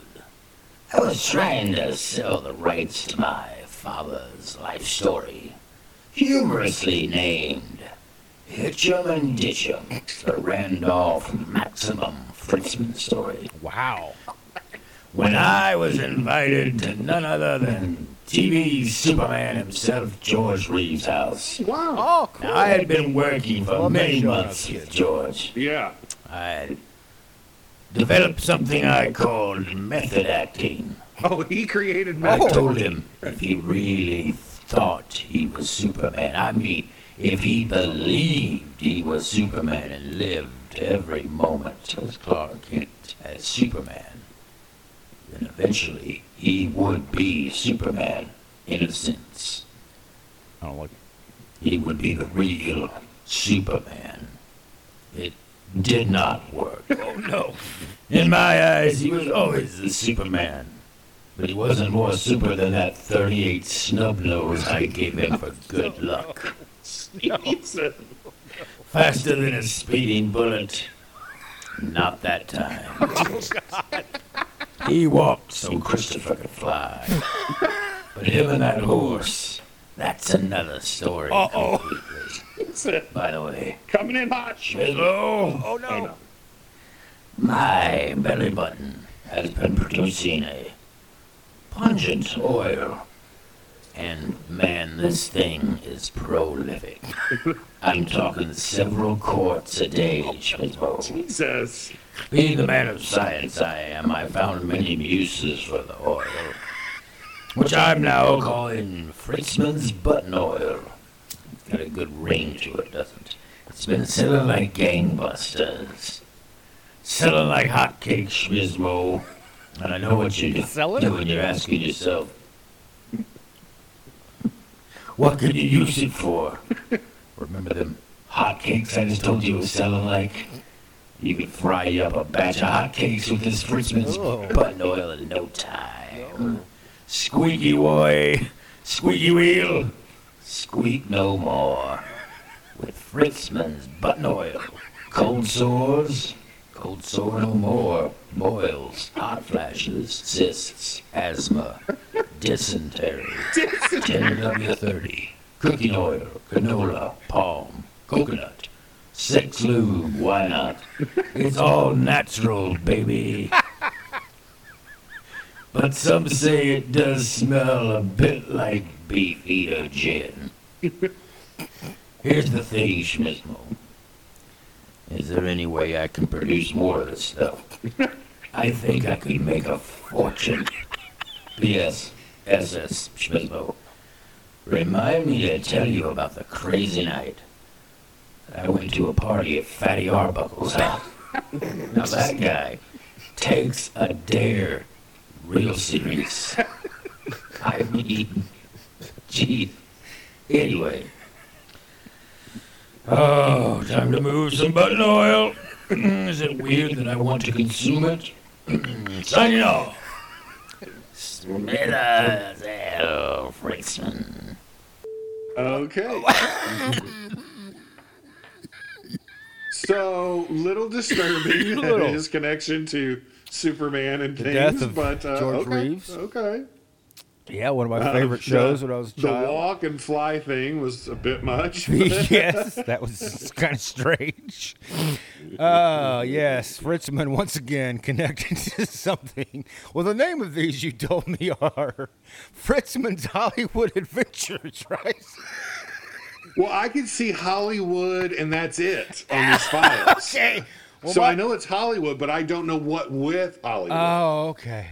S6: I was trying to sell the rights to my father's life story, humorously named Hitchum and Ditchum, the Randolph Maximum Fritzman story.
S3: Wow.
S6: When I was invited to none other than TV Superman himself, George Reeves' house. Wow.
S3: Oh, cool.
S6: Now, I had been working for many months with George.
S4: Yeah.
S6: I had developed something I called method acting.
S4: Oh, he created.
S6: Method.
S3: I
S6: told him if he really thought he was Superman, I mean, if he believed he was Superman and lived every moment as Clark Kent as Superman, then eventually he would be Superman in a sense.
S3: I don't like.
S6: He would be the real Superman. It did not work. Oh no. In my eyes, he was always the Superman. But he wasn't more super than that 38 snub nose I gave him for good luck. Faster than a speeding bullet. Not that time. He walked so Christopher could fly. But him and that horse, that's another story. completely. By the way,
S4: Coming in hot.
S6: Hello?
S3: Oh no.
S6: My belly button has been producing a pungent oil. And man, this thing is prolific. I'm talking several quarts a day, Schmidtmo.
S4: Jesus.
S6: Being the man of science I am, I found many uses for the oil, which I'm now calling Fritzman's button oil. It's got a good ring to it, doesn't it? It's been selling like gangbusters. Selling like hotcakes, Schmizmo. And I know what you're
S3: Selling?
S6: doing. You're asking yourself, what could you use it for? Remember them hotcakes I just told you was selling like? You could fry up a batch of hotcakes with this Fritzman's
S3: Oh.
S6: button oil in no time. Squeaky boy, squeaky wheel, squeak no more. With Fritzman's button oil, cold sores, cold sore no more. Boils, hot flashes, cysts, asthma, dysentery, 10W30, cooking oil, canola, palm, coconut, sex lube, why not? It's all natural, baby. But some say it does smell a bit like Beefeater gin. Here's the thing, Schmizmo. Is there any way I can produce more of this stuff? I think I could make a fortune. P.S. S.S. Schmizmo. Remind me to tell you about the crazy night. I went to a party at Fatty Arbuckle's house. Now that guy takes a dare real serious. I mean, gee. Anyway. Oh, time to move some button oil. Is it weird that I want to consume it? Signing off. Smithers L. Fritzman.
S4: Okay. so little disturbing
S3: Little.
S4: his connection to Superman and things,
S3: death of
S4: but uh,
S3: George
S4: okay,
S3: Reeves.
S4: Okay.
S3: Yeah, one of my
S4: Uh,
S3: favorite
S4: the-
S3: shows when I was a
S4: The
S3: child.
S4: walk and fly thing was a bit much.
S3: yes, that was kind of strange. Uh, yes, Fritzman once again connected to something. Well, the name of these you told me are Fritzman's Hollywood Adventures, right?
S4: well, I can see Hollywood, and that's it on these files.
S3: Okay. Well,
S4: so
S3: my-
S4: I know it's Hollywood, but I don't know what with Hollywood.
S3: Oh, okay.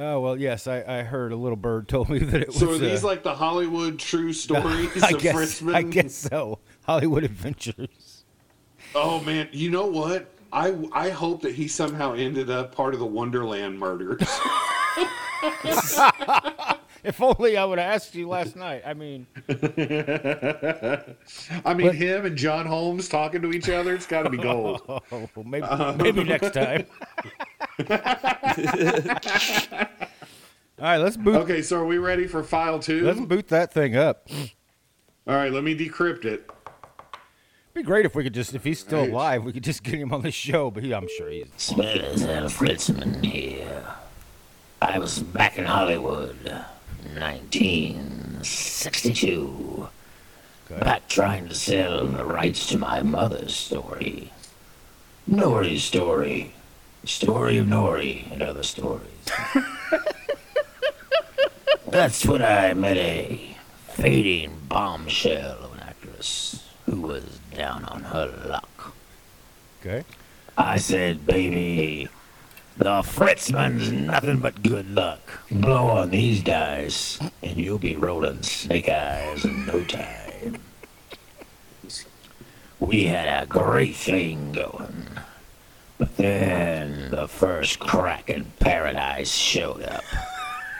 S3: Oh well, yes, I, I heard a little bird told me that it was.
S4: so are these
S3: uh,
S4: like the Hollywood true stories
S3: I
S4: of
S3: guess,
S4: Fritzman?
S3: I guess so. Hollywood Adventures.
S4: Oh man, you know what? I I hope that he somehow ended up part of the Wonderland murders.
S3: If only I would have asked you last night. I mean,
S4: I mean,
S3: But-
S4: him and John Holmes talking to each other, it's got to be gold.
S3: oh, maybe
S4: Uh-huh.
S3: maybe next time. All right, let's boot.
S4: Okay, so are we ready for file two?
S3: Let's boot that thing up.
S4: All right, let me decrypt it.
S3: Be great if we could just, if he's still
S4: Right.
S3: alive, we could just get him on the show. But he, I'm sure he's.
S6: Smithers L. Fritzman here. I was back in Hollywood, 1962.
S3: Okay.
S6: Back trying to sell the rights to my mother's story. Nori's story. Story of Nori and other stories. That's when I met a fading bombshell of an actress who was down on her luck.
S3: Okay.
S6: I said, baby, the Fritzman's nothing but good luck. Blow on these dice, and you'll be rolling snake eyes in no time. We had a great thing going. But then the first crack in paradise showed up.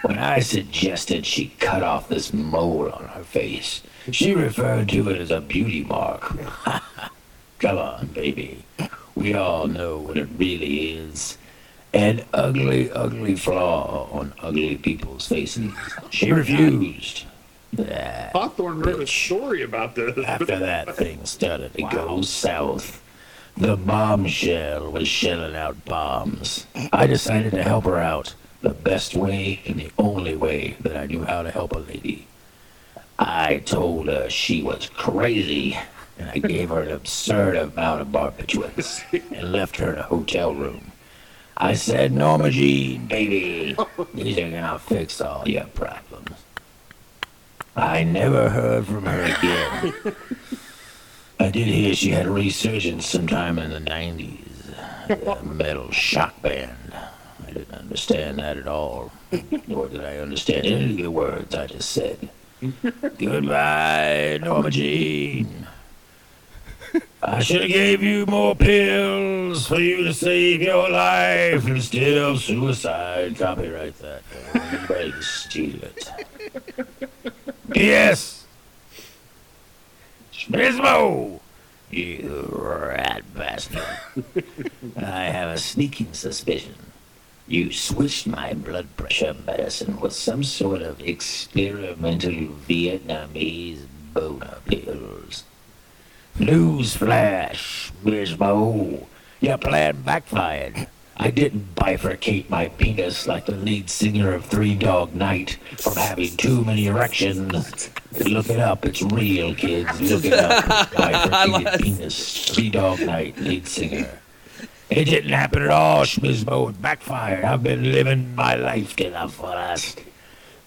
S6: When I suggested she cut off this mole on her face, she referred to it as a beauty mark. Come on, baby. We all know what it really is. An ugly, ugly flaw on ugly people's faces. She refused.
S4: Hawthorne wrote a story about this.
S6: after that thing started to go south, the bombshell was shelling out bombs. I decided to help her out the best way and the only way that I knew how to help a lady. I told her she was crazy, and I gave her an absurd amount of barbiturates and left her in a hotel room. I said, Norma Jean, baby, these are gonna fix all your problems. I never heard from her again. I did hear she had a resurgence sometime in the 90s. A metal shock band. I didn't understand that at all. Nor did I understand any of the words I just said. Goodbye, Norma Jean. I should have gave you more pills for you to save your life instead of suicide. Copyright that. Anybody steal it. Yes. Schmizmo! You rat bastard. I have a sneaking suspicion. You switched my blood pressure medicine with some sort of experimental Vietnamese boner pills. Newsflash, Gizmo. Your plan backfired. I didn't bifurcate my penis like the lead singer of Three Dog Night from having too many erections. Look it up, it's real, kids. Look it up. Bifurcated penis, Three Dog Night, lead singer. It didn't happen at all, Schmizmo. It backfired. I've been living my life to the fullest.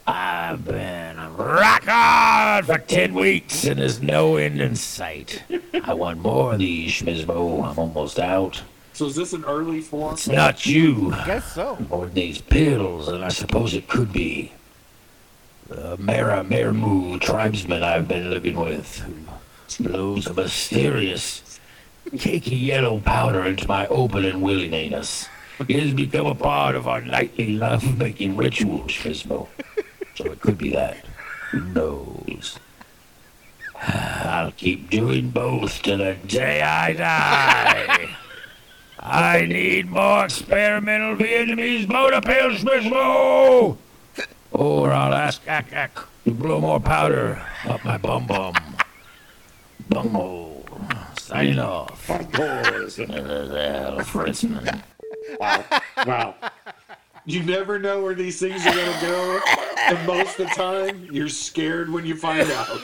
S6: I've been rock on for 10 weeks and there's no end in sight. I want more of these, Schmizmo. I'm almost out.
S4: So is this an early form?
S6: It's not you.
S3: I guess so.
S6: Or these pills, and I suppose it could be. The Mara Mermu tribesman I've been living with, who blows a mysterious, cakey yellow powder into my open and willing anus. It has become a part of our nightly love-making ritual, Schmizmo. So it could be that. Who knows? I'll keep doing both to the day I die. I need more experimental Vietnamese motor pills, Schmizmo! Or I'll ask Ak Ak to blow more powder up my bum bum. Bungo. Signing off.
S4: Boys.
S6: The Fritzman.
S4: Wow. You never know where these things are going to go. And most of the time, you're scared when you find out.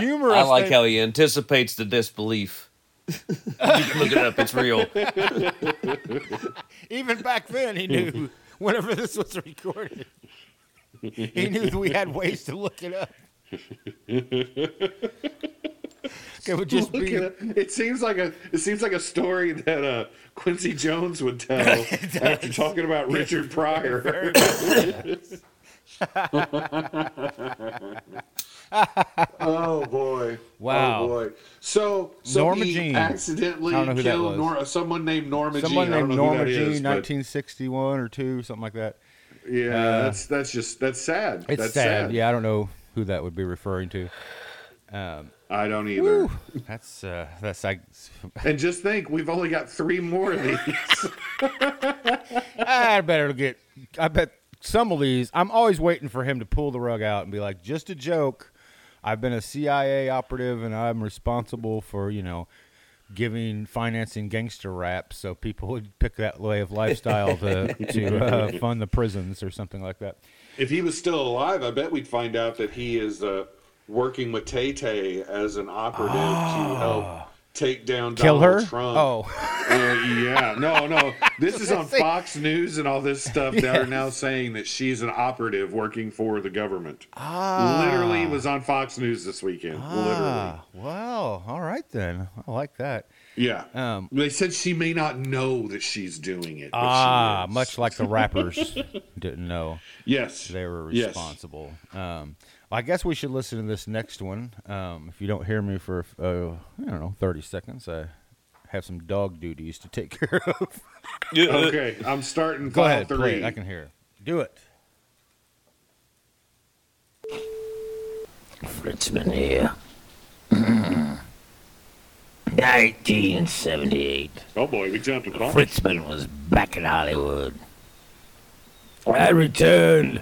S3: Humorous.
S5: I like
S3: thing-
S5: how he anticipates the disbelief. You can look it up; it's real.
S3: Even back then, he knew whenever this was recorded. He knew we had ways to look it up. It would just
S4: Look
S3: be
S4: at it. It seems like a it seems like a story that uh, Quincy Jones would tell after talking about Richard Pryor. oh boy!
S3: Wow.
S4: Oh boy! So, so
S3: Norma
S4: he
S3: Jean.
S4: accidentally
S3: I don't know who that
S4: killed. Nor- someone named Norma
S3: someone
S4: Jean. I don't
S3: named Norma Jean,
S4: is, but
S3: 1961 or two, something like that.
S4: yeah,
S3: Uh,
S4: that's that's just that's sad.
S3: It's
S4: that's
S3: sad. Yeah, I don't know who that would be referring to. Um,
S4: I don't either.
S3: whew, that's uh, that's like
S4: And just think, we've only got three more of these.
S3: I better get. I bet some of these. I'm always waiting for him to pull the rug out and be like, "Just a joke. I've been a CIA operative and I'm responsible for you know." Giving financing gangster rap, so people would pick that way of lifestyle to to uh, fund the prisons or something like that.
S4: if he was still alive, I bet we'd find out that he is uh, working with Tay Tay as an operative to help take down
S3: Kill
S4: Donald
S3: her?
S4: Trump.
S3: Oh,
S4: Uh, yeah, no, no. This is on Fox News and all this stuff. They are now saying that she's an operative working for the government.
S3: ah,
S4: Literally was on Fox News this weekend.
S3: ah, well, all right then. I like that.
S4: Yeah.
S3: Um,
S4: they said she may not know that she's doing it.
S3: Ah, much like the rappers didn't know.
S4: Yes.
S3: they were
S4: Yes.
S3: responsible. Um, I guess we should listen to this next one. Um, if you don't hear me for uh, I don't know thirty seconds, I have some dog duties to take care of.
S4: Okay, I'm starting
S3: Go ahead,
S4: three.
S3: play it. I can hear. Do it.
S6: Fritzman here. 1978.
S4: Oh boy, we jumped across.
S6: Fritzman was back in Hollywood. I returned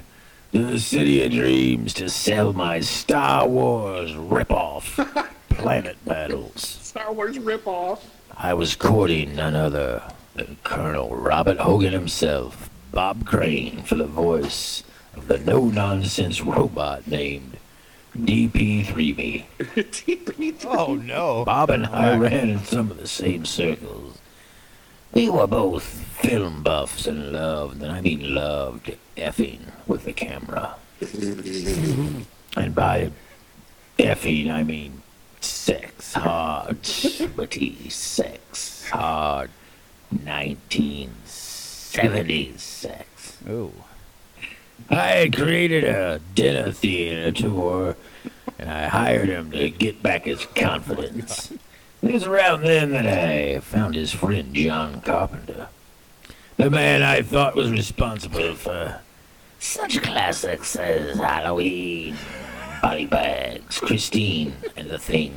S6: to the City of Dreams to sell my Star Wars ripoff, Planet Battles.
S4: Star Wars ripoff.
S6: I was courting none other than Colonel Robert Hogan himself, Bob Crane, for the voice of the no-nonsense robot named DP3B.
S3: Oh no!
S6: Bob and I ran in some of the same circles. We were both film buffs and loved, and I mean loved, effing with the camera. And by effing, I mean sex hard, sweaty sex hard, 1970s sex.
S3: Oh.
S6: I had created a dinner theater tour, and I hired him to get back his confidence. It was around then that I found his friend John Carpenter, the man I thought was responsible for such classics as Halloween, Body Bags, Christine, and The Thing.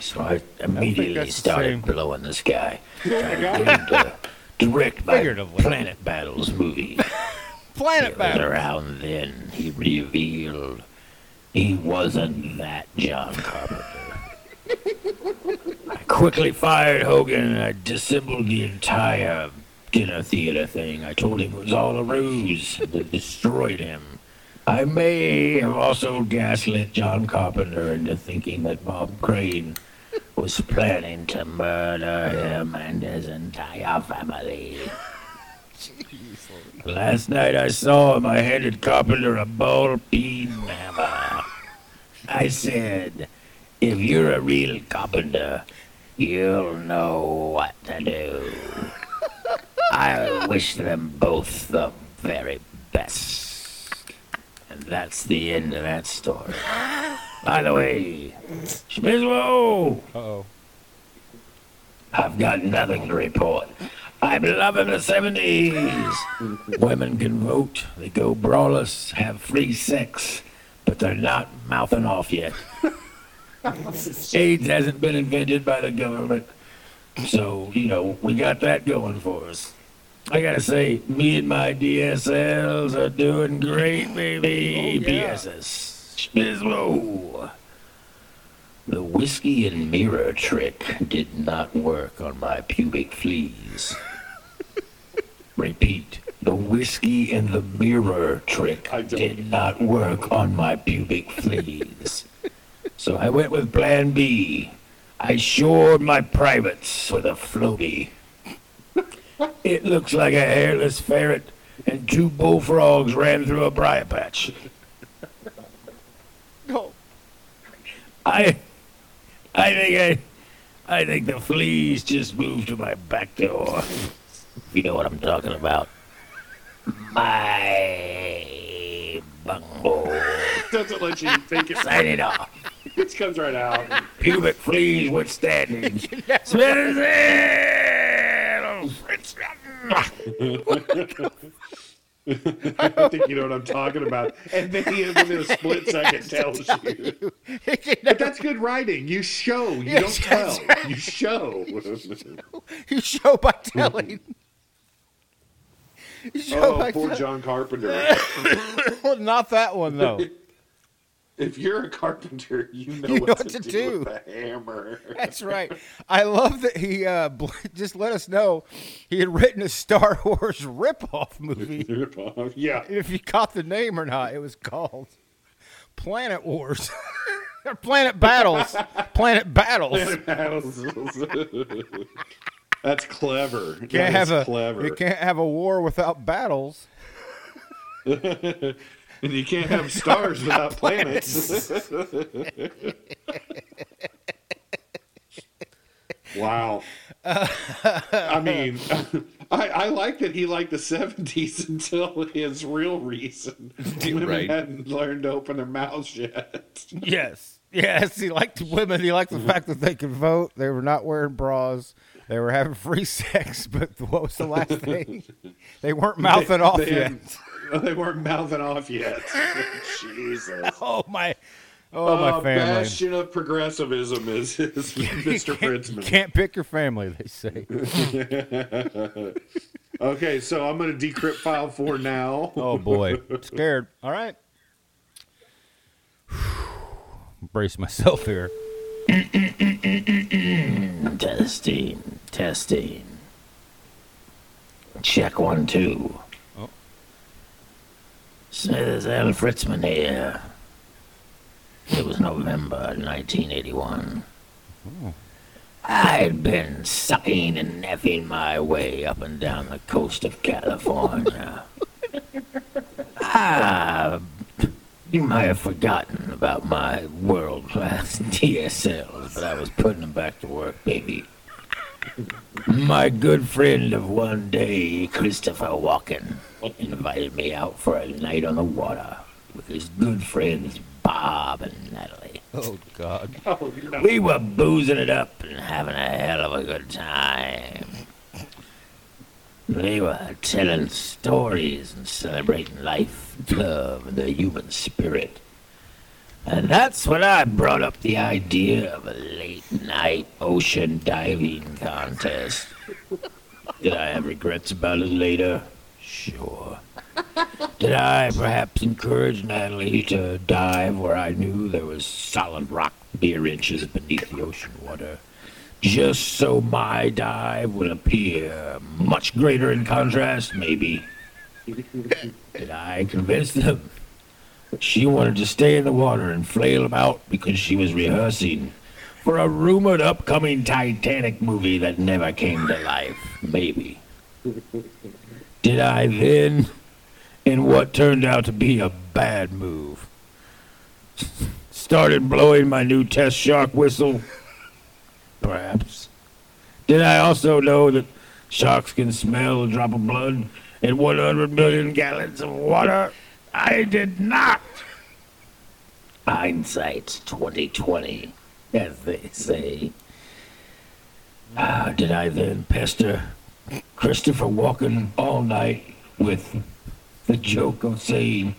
S6: So I immediately
S3: the
S6: started blowing this guy. Trying to get him to direct my Planet Battles movie.
S3: Planet
S6: It was around then he revealed he wasn't that John Carpenter. I quickly fired Hogan and I disassembled the entire dinner theater thing. I told him it was all a ruse that destroyed him. I may have also gaslit John Carpenter into thinking that Bob Crane was planning to murder him and his entire family. Last night I saw him. I handed Carpenter a ball peen hammer. I said, if you're a real carpenter, you'll know what to do. I wish them both the very best. And that's the end of that story. By the way, Schmizwo,
S3: Uh-oh.
S6: I've got nothing to report. I'm loving the 70s. Women can vote, they go brawlers, have free sex, but they're not mouthing off yet. AIDS hasn't been invented by the government, so, you know, we got that going for us. I gotta say, me and my DSLs are doing great, baby. Oh, PSS. Schmizmo. The whiskey and mirror trick did not work on my pubic fleas. Repeat, the whiskey and the mirror trick did not work on my pubic fleas. So I went with plan B. I shored my privates with a floaty. It looks like a hairless ferret and two bullfrogs ran through a briar patch.
S3: No.
S6: I, I think I, I think the fleas just moved to my back door. You know what I'm talking about. My bunghole.
S4: Doesn't let you take it.
S6: Signing off.
S4: It comes right out.
S6: Pubic fleas withstanding.
S4: I think you know what I'm talking about. And then he within a split second tells you. But that's good writing. You show. You
S3: Yes,
S4: don't tell. You show.
S3: You show by telling. You show
S4: oh,
S3: by
S4: poor
S3: telling.
S4: John Carpenter.
S3: Well, not that one though.
S4: If you're a carpenter, you know,
S3: You
S4: what,
S3: know
S4: to,
S3: what to
S4: do,
S3: do.
S4: with a hammer.
S3: That's right. I love that he uh, just let us know he had written a Star Wars ripoff movie.
S4: yeah.
S3: if you caught the name or not, it was called Planet Wars. or Planet Battles. Planet Battles.
S4: That's clever.
S3: Can't
S4: That
S3: have a
S4: clever.
S3: you can't have a war without battles.
S4: And you can't have stars without planets. wow. I mean, I, I like that he liked the 70s until his real reason. Women
S5: Right.
S4: hadn't learned to open their mouths yet.
S3: Yes. Yes, he liked women. He liked the fact that they could vote. They were not wearing bras. They were having free sex. But what was the last thing? They weren't mouthing off
S4: they
S3: yet.
S4: hadn't- They weren't mouthing off yet. Jesus.
S3: Oh my! Oh my
S4: Uh,
S3: family!
S4: bastion of progressivism is, is Mr.
S3: You can't pick your family. They say.
S4: Okay, so I'm going to decrypt file four now.
S3: Oh boy, scared. All right. Brace myself here.
S6: Testing, testing. Check one, two.
S3: Oh.
S6: Smithers L. Fritzman here. It was November 1981. I'd been sucking and effing my way up and down the coast of California. I ah, You might have forgotten about my world class DSLs, but I was putting them back to work, baby. My good friend of one day, Christopher Walken, invited me out for a night on the water with his good friends Bob and Natalie.
S3: Oh God.
S6: We were boozing it up and having a hell of a good time. They were telling stories and celebrating life, love, and the human spirit. And that's when I brought up the idea of a late night ocean diving contest. Did I have regrets about it later? Sure. Did I perhaps encourage Natalie to dive where I knew there was solid rock mere inches beneath the ocean water? Just so my dive would appear much greater in contrast, maybe. Did I convince them? She wanted to stay in the water and flail about because she was rehearsing for a rumored upcoming Titanic movie that never came to life, maybe. Did I then, in what turned out to be a bad move, started blowing my new test shark whistle? Perhaps. Did I also know that sharks can smell a drop of blood in 100 million gallons of water? I did not. Hindsight's 2020, as they say. Ah, did I then pester Christopher Walken all night with the joke of saying,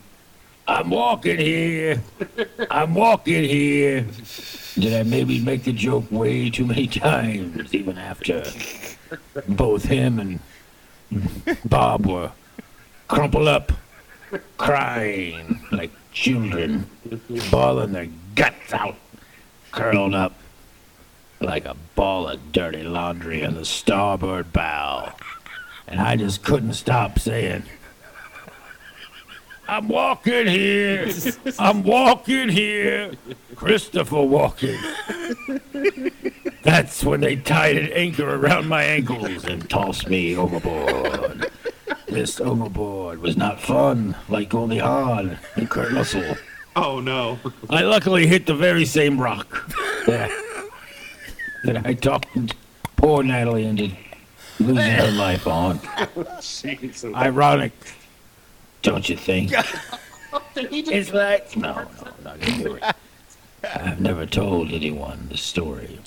S6: I'm walking here, I'm walking here. Did I maybe make the joke way too many times, even after both him and Bob were crumpled up, crying like children, bawling their guts out, curled up like a ball of dirty laundry on the starboard bow. And I just couldn't stop saying, I'm walking here. I'm walking here. Christopher walking. That's when they tied an anchor around my ankles and tossed me overboard. This overboard was not fun, like Goldie Hawn and Kurt Russell.
S4: Oh no.
S6: I luckily hit the very same rock that, that I talked poor Natalie into losing her life on.
S4: Jesus.
S6: Ironic, don't you think? it's like no, no, I'm not gonna do it. I've never told anyone the story,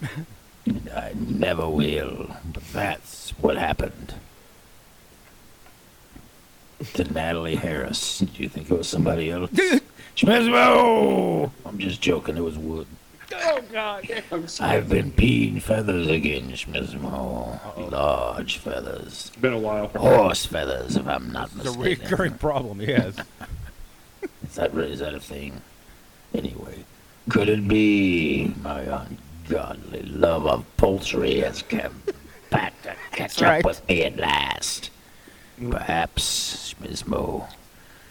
S6: and I never will. But that's what happened to Natalie Harris. Do you think it was somebody else? Schmizmo! I'm just joking. It was Wood. Oh God! I've been peeing feathers again, Schmizmo. Oh, large feathers.
S4: It's been a while.
S6: Horse feathers, if I'm not
S3: It's a
S6: mistaken.
S3: recurring problem. Yes.
S6: Is that really, that a thing? Anyway, could it be my ungodly love of poultry has come back to catch
S3: That's right.
S6: up with me at last? Perhaps, Schmizmo.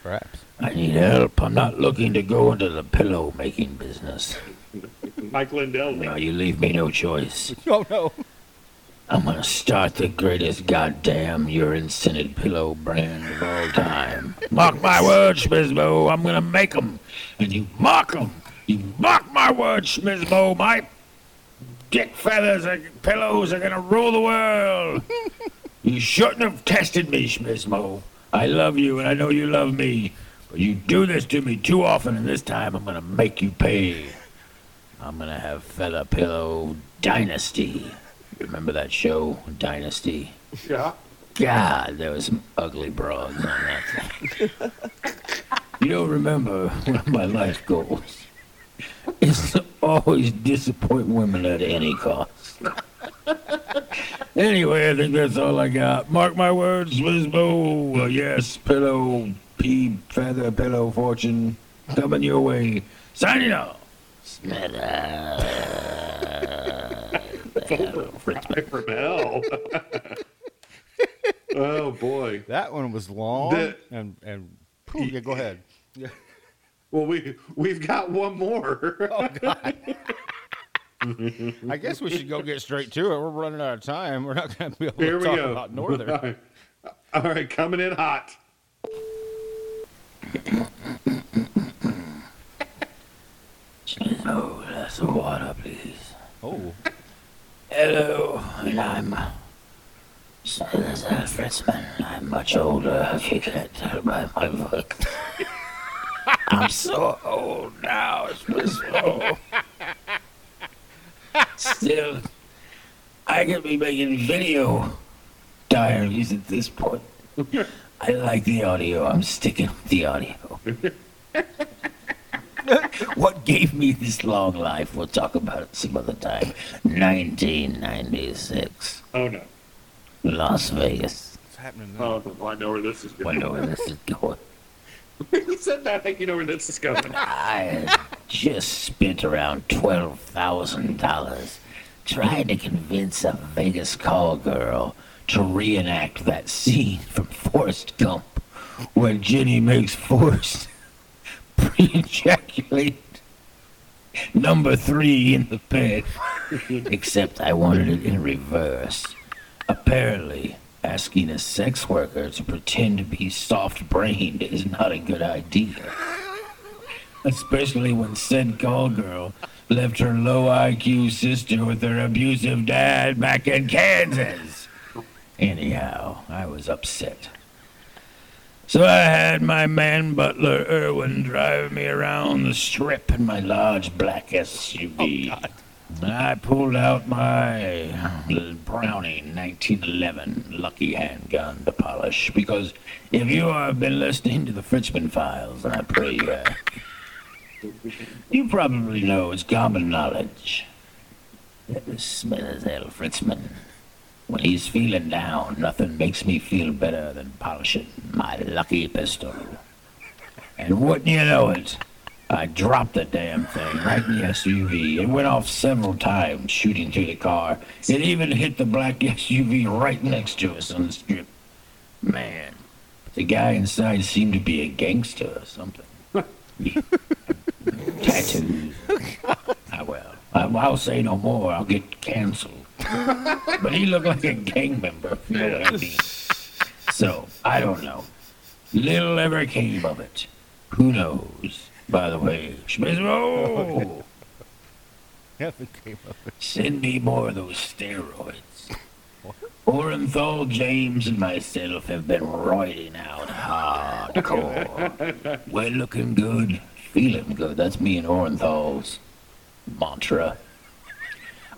S3: Perhaps.
S6: I need help. I'm not looking to go into the pillow making business.
S4: Mike Lindell.
S6: Now you leave me no choice.
S3: Oh no.
S6: I'm gonna start the greatest goddamn urine scented pillow brand of all time. Mark my words, Schmizmo. I'm gonna make 'em, And you mark 'em. You mark my words, Schmizmo. My dick feathers and pillows are gonna rule the world. you shouldn't have tested me, Schmizmo. I love you and I know you love me. But you do this to me too often, and this time I'm gonna make you pay. I'm gonna have Feather Pillow Dynasty. Remember that show, Dynasty?
S4: Yeah.
S6: God, there was some ugly broads on that thing. you don't remember one of my life goals is to always disappoint women at any cost. Anyway, I think that's all I got. Mark my words, Wizbo. Uh, yes, pillow, pea, feather, pillow, fortune, coming your way. Signing off.
S4: From hell. oh boy.
S3: That one was long
S4: The-
S3: and and. Phew, yeah, go ahead. Yeah.
S4: Well, we we've got one more.
S3: Oh God. I guess we should go get straight to it. We're running out of time. We're not going to be able
S4: Here
S3: to
S4: we
S3: talk
S4: go.
S3: about Northern.
S4: All right. All right, coming in hot.
S6: glass of water, please.
S3: Oh,
S6: Hello, and I'm Smithers L. Fritzman. I'm much older, if you can't tell by my voice. I'm so old now, it's wistful. Still, I could be making video diaries at this point. I like the audio. I'm sticking with the audio. what gave me this long life? We'll talk about it some other time. 1996,
S4: Oh no.
S6: Las Vegas.
S3: what's happening now?
S4: Oh, I know where this is
S6: Wonder where this is going.
S4: You said that. You know where this is going.
S6: I just spent around twelve thousand dollars trying to convince a Vegas call girl to reenact that scene from Forrest Gump where Jenny makes Forrest pre-ejaculate number three in the bed. Except I wanted it in reverse. Apparently, asking a sex worker to pretend to be soft-brained is not a good idea especially when said call girl left her low IQ sister with her abusive dad back in Kansas. Anyhow, I was upset. So I had my man butler Irwin drive me around the strip in my large black SUV. Oh, I pulled out my Browning 1911 Lucky handgun to polish because if you have been listening to the Fritzman files, and I pray you have, you probably know it's common knowledge that the Smithers L. Fritzman, when he's feeling down, nothing makes me feel better than polishing my lucky pistol. And wouldn't you know it, I dropped the damn thing right in the SUV. It went off several times, shooting through the car. It even hit the black SUV right next to us on the strip. Man, the guy inside seemed to be a gangster or something. Tattoos. Ah, well, I, I'll say no more. I'll get canceled. but he looked like a gang member, you know what I mean. So, I don't know. Little ever came of it. Who knows? By the way, Schmizmo,
S3: Nothing came of
S6: send me more of those steroids. Orenthal, James, and myself have been roiding out hardcore. We're looking good, feeling good. That's me and Orenthal's mantra.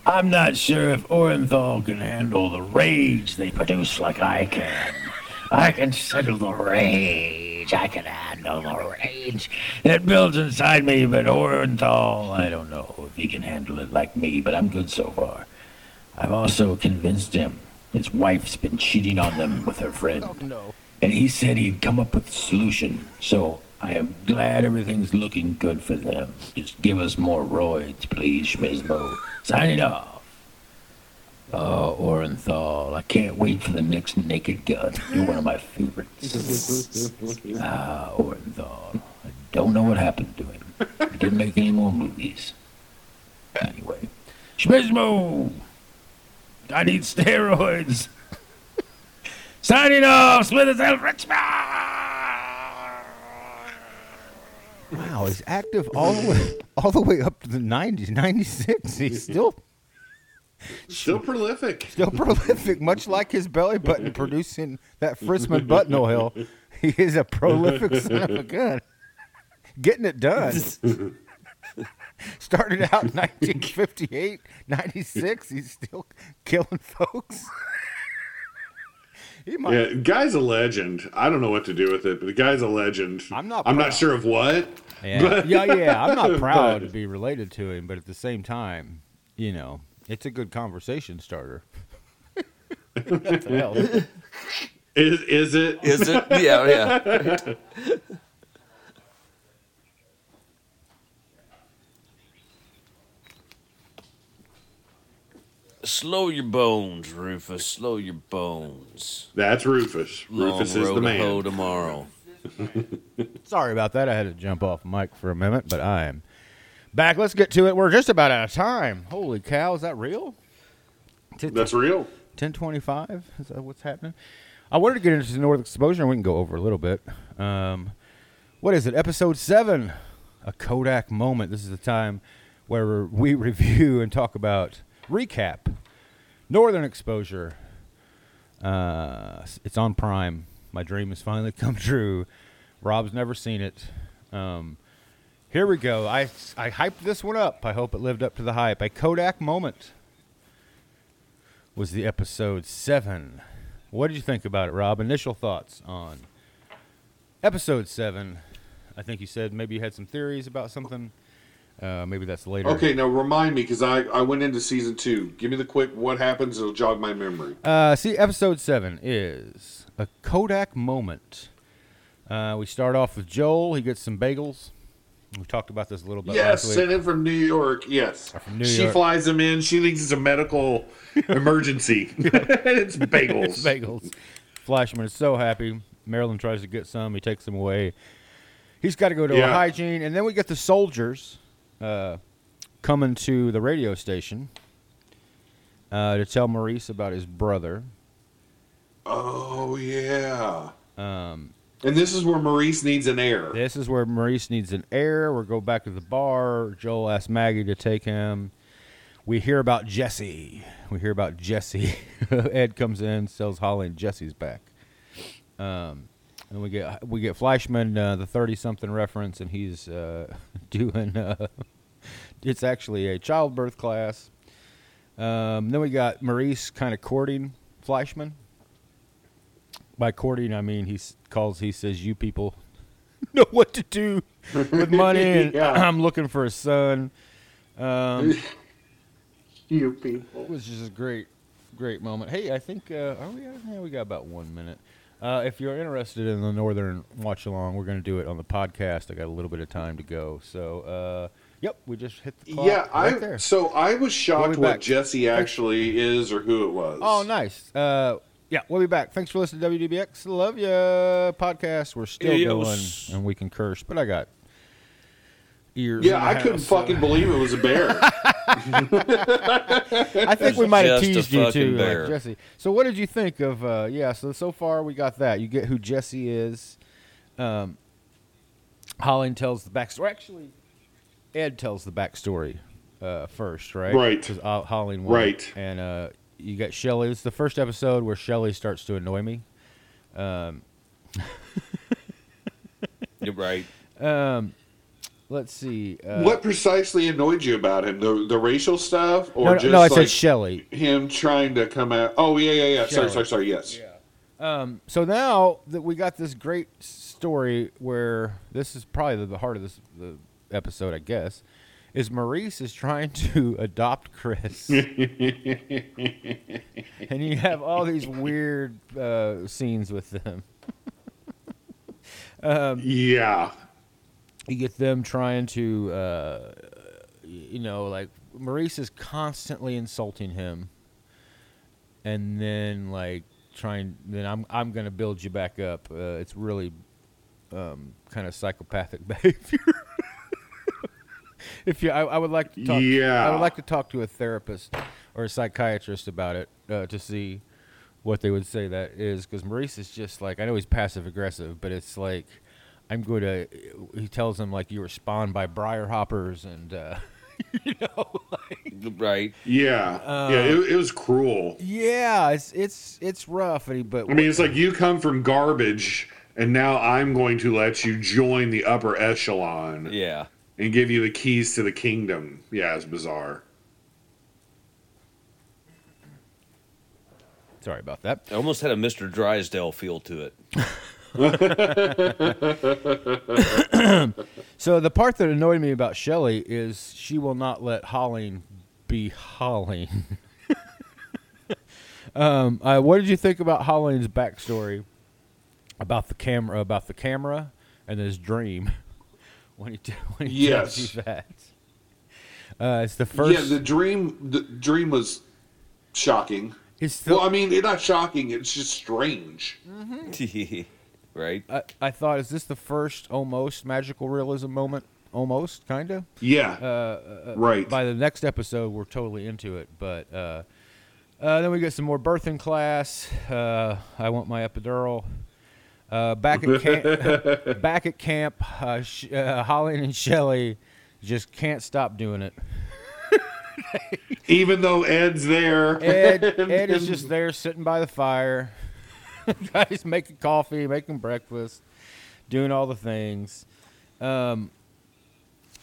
S6: I'm not sure if Orenthal can handle the rage they produce like I can. I can settle the rage. I can handle the rage that builds inside me, but Orenthal, I don't know if he can handle it like me, but I'm good so far. I've also convinced him his wife's been cheating on them with her friend.
S3: Oh, no.
S6: And he said he'd come up with a solution. So I am glad everything's looking good for them. Just give us more roids, please, Schmizmo. Signing off. Oh, Orenthal, I can't wait for the next Naked Gun. You're one of my favorites. Ah, Orenthal. I don't know what happened to him. He didn't make any more movies. Anyway. Schmizmo! I need steroids. Signing off, Smithers L. Richmond!
S3: Wow, he's active all the way, all the way up to the '90s, '96. He's still
S4: Still prolific.
S3: still prolific, much like his belly button producing that Fritzman button oil. He is a prolific son of a gun. Getting it done. Started out in 1958, 96. He's still killing folks. he might.
S4: Yeah, guy's a legend. I don't know what to do with it, but the guy's a legend.
S3: I'm not
S4: I'm
S3: proud.
S4: not sure of what.
S3: Yeah,
S4: But-
S3: yeah, yeah. I'm not proud to be related to him, but at the same time, you know, it's a good conversation starter. What the hell?
S4: Is is it?
S5: Is it? Yeah, oh, yeah. Slow your bones, Rufus. Slow your bones.
S4: That's Rufus.
S5: Long
S4: Rufus is
S5: road
S4: the
S5: to hoe
S4: man.
S5: tomorrow.
S3: Sorry about that. I had to jump off mic for a minute, but I am back. Let's get to it. We're just about out of time. Holy cow, is that real?
S4: That's real.
S3: 1025? Is that what's happening? I wanted to get into North Exposure, and we can go over a little bit. Um, what is it? Episode 7, A Kodak Moment. This is the time where we review and talk about recap Northern Exposure. Uh, it's on Prime. My dream has finally come true. Rob's never seen it. Um, here we go. I I hyped this one up. I hope it lived up to the hype. A Kodak moment was the episode seven. What did you think about it, Rob? Initial thoughts on episode seven. I think you said maybe you had some theories about something. Uh, maybe that's later.
S4: Okay, now remind me because I, I went into season two. Give me the quick what happens. It'll jog my memory.
S3: Uh, see, episode seven is a Kodak moment. Uh, we start off with Joel. He gets some bagels. We talked about this a little bit
S4: Yes,
S3: last week.
S4: sent in from New York. Yes,
S3: from New
S4: she
S3: York.
S4: flies him in. She thinks it's a medical emergency. it's bagels.
S3: bagels. Fleischman is so happy. Marilyn tries to get some. He takes them away. He's got to go to a hygiene, and then we get the soldiers uh, coming to the radio station uh, to tell Maurice about his brother.
S4: Oh yeah.
S3: Um,
S4: And this is where Maurice needs an heir.
S3: This is where Maurice needs an heir. We go back to the bar. Joel asks Maggie to take him. We hear about Jesse. We hear about Jesse. Ed comes in, sells Holling and Jesse's back. Um, and we get we get Fleischman uh, the thirty something reference, and he's uh, doing. Uh, it's actually a childbirth class. Um, then we got Maurice kind of courting Fleischman. By courting, I mean he calls. He says, "You people know what to do with money, and
S4: Yeah.
S3: I'm looking for a son." Um,
S4: you people.
S3: it was just a great, great moment. Hey, I think uh, are we? Yeah, we got about one minute. Uh, if you're interested in the Northern Watch Along, we're going to do it on the podcast. I got a little bit of time to go, so uh, yep, we just hit the clock
S4: Yeah,
S3: right
S4: I
S3: there.
S4: so I was shocked what. Jesse actually is or who it was.
S3: Oh, nice. Uh, yeah, we'll be back. Thanks for listening to WDBX. Love ya podcast. We're still
S5: Yes.
S3: going, and we can curse, but I got ears.
S4: Yeah,
S3: in the
S4: I couldn't
S3: so-
S4: fucking believe it was a bear.
S3: I think we might have teased you too, like. Jesse. So, what did you think of? Uh, yeah, so so far we got that. You get who Jesse is. Um, Holling tells the backstory. Actually, Ed tells the backstory uh, first, right?
S4: Right.
S3: Because uh, Holling won.
S4: Right.
S3: And uh, you got Shelly. It's the first episode where Shelly starts to annoy me. Um,
S5: You're right.
S3: um, let's see. Uh,
S4: what precisely annoyed you about him? The the racial stuff, or
S3: No, no,
S4: just
S3: no, I
S4: like
S3: said Shelly.
S4: him trying to come out? Oh yeah, yeah, yeah. Sorry,
S3: Shelley.
S4: sorry, sorry. Yes.
S3: Um, so now that we got this great story where this is probably the heart of this the episode, I guess, is Maurice is trying to adopt Chris, and you have all these weird uh, scenes with them.
S4: Yeah.
S3: You get them trying to, uh, you know, like Maurice is constantly insulting him, and then like trying. Then I'm I'm gonna build you back up. Uh, it's really um, kind of psychopathic behavior. If you, I, I would like to talk.
S4: Yeah.
S3: I would like to talk to a therapist or a psychiatrist about it uh, to see what they would say that is because Maurice is just like I know he's passive aggressive, but it's like I'm going to. He tells him like you were spawned by briar hoppers and uh, you know like
S5: Right.
S4: Yeah.
S3: Uh,
S4: yeah. It, it was cruel.
S3: yeah, it's it's it's rough. But
S4: I mean, it's like you come from garbage, and now I'm going to let you join the upper echelon
S5: Yeah.
S4: And give you the keys to the kingdom. Yeah, it's bizarre.
S3: sorry about that.
S5: It almost had a Mr. Drysdale feel to it.
S3: So the part that annoyed me about Shelley is she will not let Holling be Holling. um, uh, what did you think about Holling's backstory about the camera, about the camera and his dream when he t- when he
S4: Yes.
S3: tells you that? Uh, it's the first.
S4: Yeah, the dream. The dream was shocking.
S3: it's the,
S4: well, I mean, it's not shocking. It's just strange.
S5: right.
S3: I, I thought, is this the first almost magical realism moment? Almost, kind of.
S4: Yeah.
S3: Uh,
S4: right.
S3: by the next episode, we're totally into it. But uh, uh, then we get some more birthing class. Uh, I want my epidural. Uh, back at camp, back at camp, uh, Sh- uh, Holling and Shelley just can't stop doing it.
S4: Even though Ed's there.
S3: Ed, Ed is just there sitting by the fire. Guys making coffee, making breakfast, doing all the things. Um,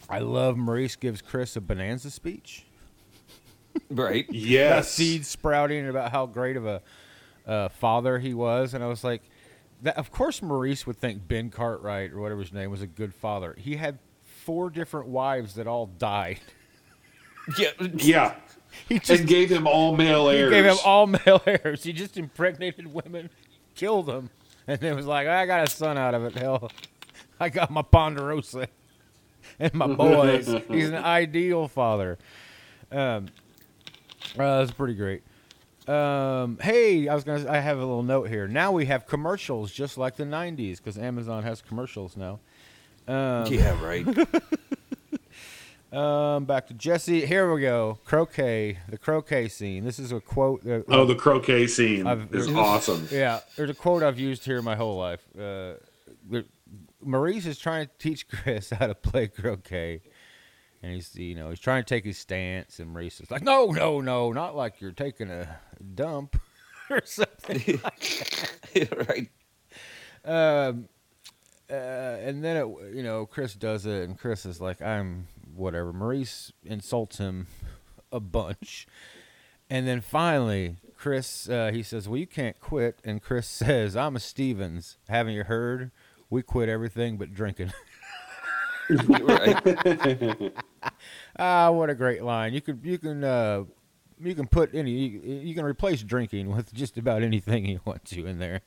S3: I love Maurice gives Chris a bonanza speech.
S5: Right.
S3: About
S4: Yes.
S3: seeds sprouting and about how great of a uh, father he was. And I was like, that, of course Maurice would think Ben Cartwright or whatever his name was a good father. He had four different wives that all died.
S5: Yeah.
S4: Yeah.
S3: He just
S4: And gave him all male
S3: He
S4: heirs.
S3: gave him all male heirs. He just impregnated women, killed them, and then was like, I got a son out of it. Hell, I got my Ponderosa and my boys. He's an ideal father. Um, uh, that's pretty great. Um, hey, I was gonna. I have a little note here. Now we have commercials, just like the '90s, because Amazon has commercials now. Um,
S5: Yeah. Right.
S3: um, back to Jesse. Here we go. Croquet, the croquet scene. This is a quote. that-
S4: Oh, the croquet scene
S3: I've-
S4: is awesome.
S3: Yeah, there's a quote I've used here my whole life. Uh, the- Maurice is trying to teach Chris how to play croquet, and he's you know he's trying to take his stance, and Maurice is like, no, no, no, not like you're taking a dump or something.
S5: right.
S3: um, uh, and then it, you know Chris does it, and Chris is like, I'm whatever. Maurice insults him a bunch, and then finally Chris uh, he says, "Well, you can't quit," and Chris says, "I'm a Stevens. Haven't you heard? We quit everything but drinking."
S5: Right.
S3: ah, what a great line! You could you can uh, you can put any you, you can replace drinking with just about anything you want to in there,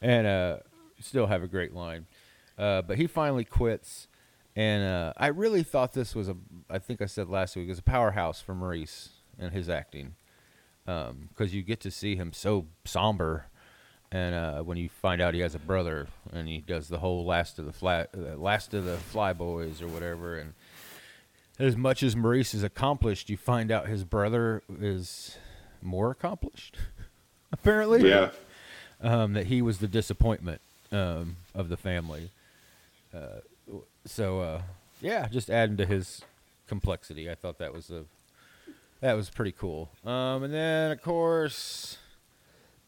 S3: and uh, still have a great line. Uh, but he finally quits, and uh, I really thought this was a. I think I said last week it was a powerhouse for Maurice and his acting, because you get to see him so somber. And uh, when you find out he has a brother, and he does the whole last of the flat, uh, last of the Flyboys or whatever, and as much as Maurice is accomplished, you find out his brother is more accomplished. Apparently,
S4: Yeah.
S3: um, that he was the disappointment um, of the family. Uh, so uh, yeah, just adding to his complexity, I thought that was a that was pretty cool. Um, and then of course,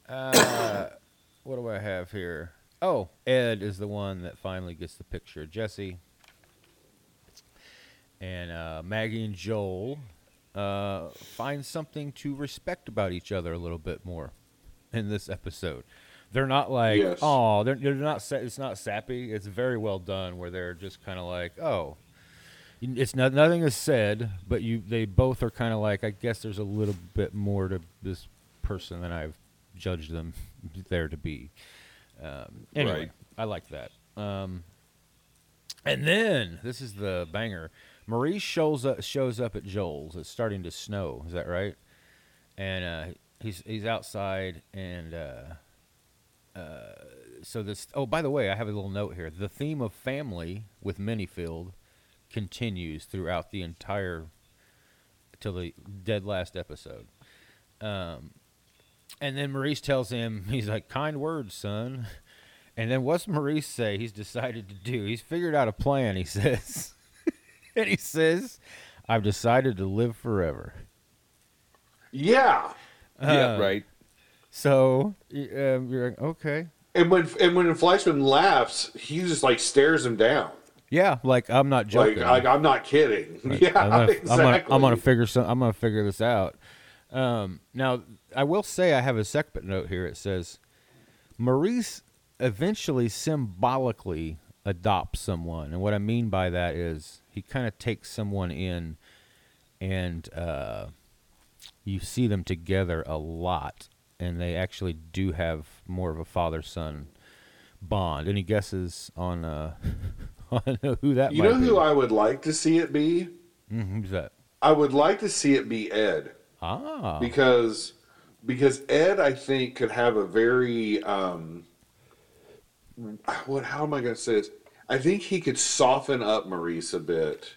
S3: uh, what do I have here? Oh, Ed is the one that finally gets the picture. of Jesse and uh, Maggie and Joel uh, find something to respect about each other a little bit more in this episode. They're not like,
S4: Yes.
S3: oh, they're, they're not. It's not sappy. It's very well done. Where they're just kind of like, oh, it's not nothing is said, but you they both are kind of like, I guess there's a little bit more to this person than I've judged them there to be. Um, anyway,
S5: Right.
S3: I like that. Um, and then this is the banger. Maurice shows up shows up at Joel's. It's starting to snow. Is that right? And uh, he's he's outside, and uh, uh, so this. Oh, by the way, I have a little note here. The theme of family with Minnifield continues throughout the entire till the dead last episode. Um, and then Maurice tells him, he's like, kind words, son. And then what's Maurice say he's decided to do? He's figured out a plan, he says. and he says, I've decided to live forever.
S4: Yeah.
S5: yeah.
S3: Uh,
S5: Right.
S3: So y- um, you're like, okay.
S4: And when and when Fleischman laughs, he just like stares him down.
S3: Yeah, like I'm not
S4: Like,
S3: joking.
S4: like I'm not kidding.
S3: Like,
S4: yeah,
S3: I'm gonna,
S4: exactly.
S3: I'm gonna, I'm gonna figure some. I'm gonna figure this out. Um, now, I will say I have a second note here. It says Maurice eventually symbolically adopts someone, and what I mean by that is he kind of takes someone in, and uh, you see them together a lot, and they actually do have more of a father-son bond. Any guesses on uh, on who that
S4: You know
S3: be?
S4: who I would like to see it be?
S3: Mhm, who's that?
S4: I would like to see it be Ed
S3: Ah,
S4: because because Ed I think could have a very um what how am I going to say this? I think he could soften up Maurice a bit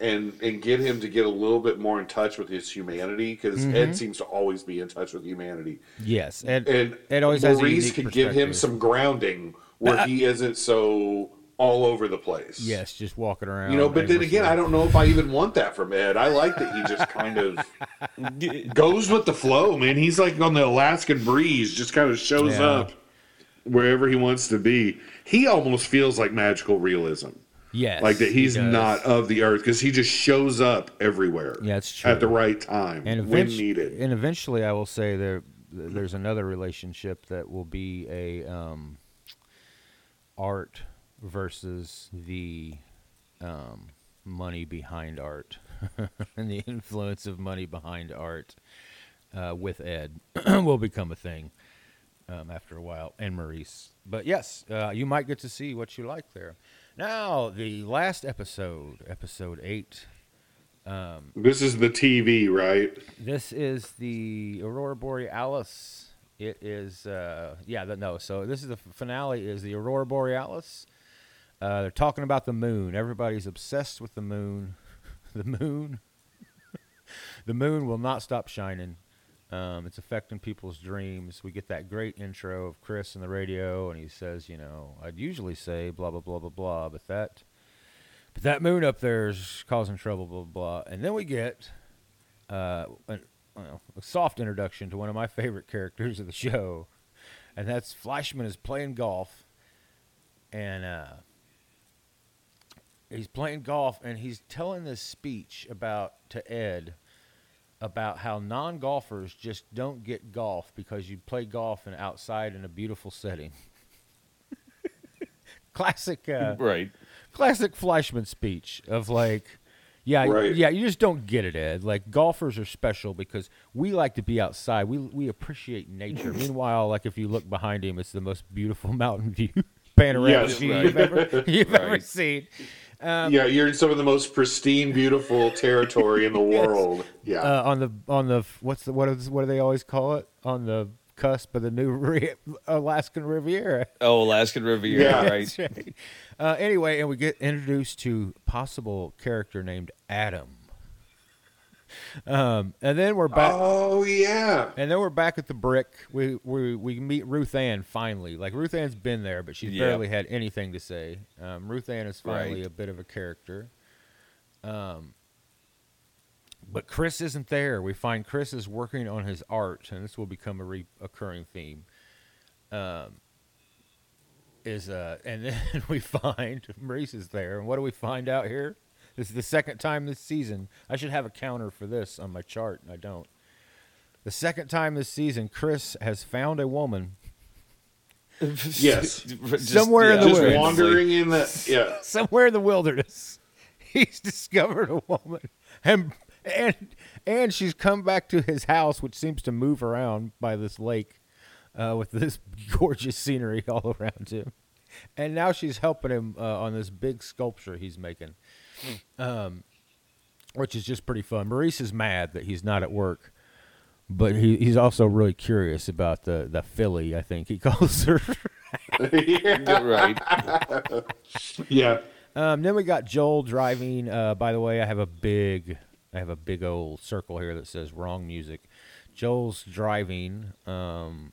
S4: and and get him to get a little bit more in touch with his humanity because
S3: Mm-hmm.
S4: Ed seems to always be in touch with humanity.
S3: yes, and
S4: And.
S3: Ed always has a
S4: Maurice
S3: unique
S4: could give him some grounding where he isn't so all over the place.
S3: Yes, just walking around.
S4: You know, but then again, I don't know if I even want that from Ed. I like that he just kind of goes with the flow, man. He's like on the Alaskan breeze, just kind of shows
S3: Yeah.
S4: up wherever he wants to be. He almost feels like magical realism.
S3: yes,
S4: like that he's
S3: does.
S4: not of the earth because he just shows up everywhere.
S3: Yeah, it's true.
S4: At the right time
S3: and
S4: when needed.
S3: And eventually, I will say there, there's another relationship that will be a um, art versus the um, money behind art, and the influence of money behind art uh, with Ed will become a thing um, after a while, and Maurice. But yes, uh, you might get to see what you like there. Now, the last episode, episode eight.
S4: this is the TV, right?
S3: This is the Aurora Borealis. It is, uh, yeah, the, no. So this is the finale. Is the Aurora Borealis? Uh, they're talking about the moon. Everybody's obsessed with the moon. the moon. the moon will not stop shining. Um, it's affecting people's dreams. We get that great intro of Chris in the radio, and he says, "You know, I'd usually say blah blah blah blah blah, but that, but that moon up there is causing trouble, blah blah." blah. And then we get uh, a, well, a soft introduction to one of my favorite characters of the show, and that's Fleischman is playing golf, and uh, he's playing golf, and he's telling this speech about to Ed about how non-golfers just don't get golf because you play golf and outside in a beautiful setting. classic, uh,
S5: Right.
S3: classic Fleischman speech of like, yeah,
S4: Right.
S3: yeah, you just don't get it, Ed. Like golfers are special because we like to be outside. We we appreciate nature. Meanwhile, like if you look behind him, it's the most beautiful mountain view panorama
S4: Yes,
S5: right.
S3: you've ever you've ever
S5: Right.
S3: Seen.
S4: yeah, you're in some of the most pristine, beautiful territory in the world. Yeah.
S3: Uh, on the on the what's the what is what do they always call it on the cusp of the new Ri- Alaskan Riviera.
S5: Oh, Alaskan Riviera,
S4: Yeah.
S5: right?
S3: Right. Uh, anyway, and we get introduced to possible character named Adam. Um, and then we're back.
S4: oh yeah.
S3: And then we're back at the brick. We we we meet Ruth Ann finally. Like Ruth Ann's been there, but she's
S5: Yeah.
S3: barely had anything to say. Um, Ruth Ann is finally
S5: Right.
S3: a bit of a character. Um, but Chris isn't there. We find Chris is working on his art, and this will become a recurring theme. Um, is uh, and then we find Maurice is there, and what do we find out here? This is the second time this season. I should have a counter for this on my chart, and I don't. The second time this season, Chris has found a woman
S4: Yes.
S5: Just-
S3: Somewhere in the
S4: Just wandering in the yeah.
S3: somewhere in the wilderness. He's discovered a woman, and and and she's come back to his house, which seems to move around by this lake, uh, with this gorgeous scenery all around him. And now she's helping him uh, on this big sculpture he's making, um, which is just pretty fun. Maurice is mad that he's not at work, but he, he's also really curious about the the filly. I think he calls her.
S5: yeah, right.
S4: Yeah.
S3: Um, then we got Joel driving. Uh, by the way, I have a big, I have a big old circle here that says wrong music. Joel's driving. Um,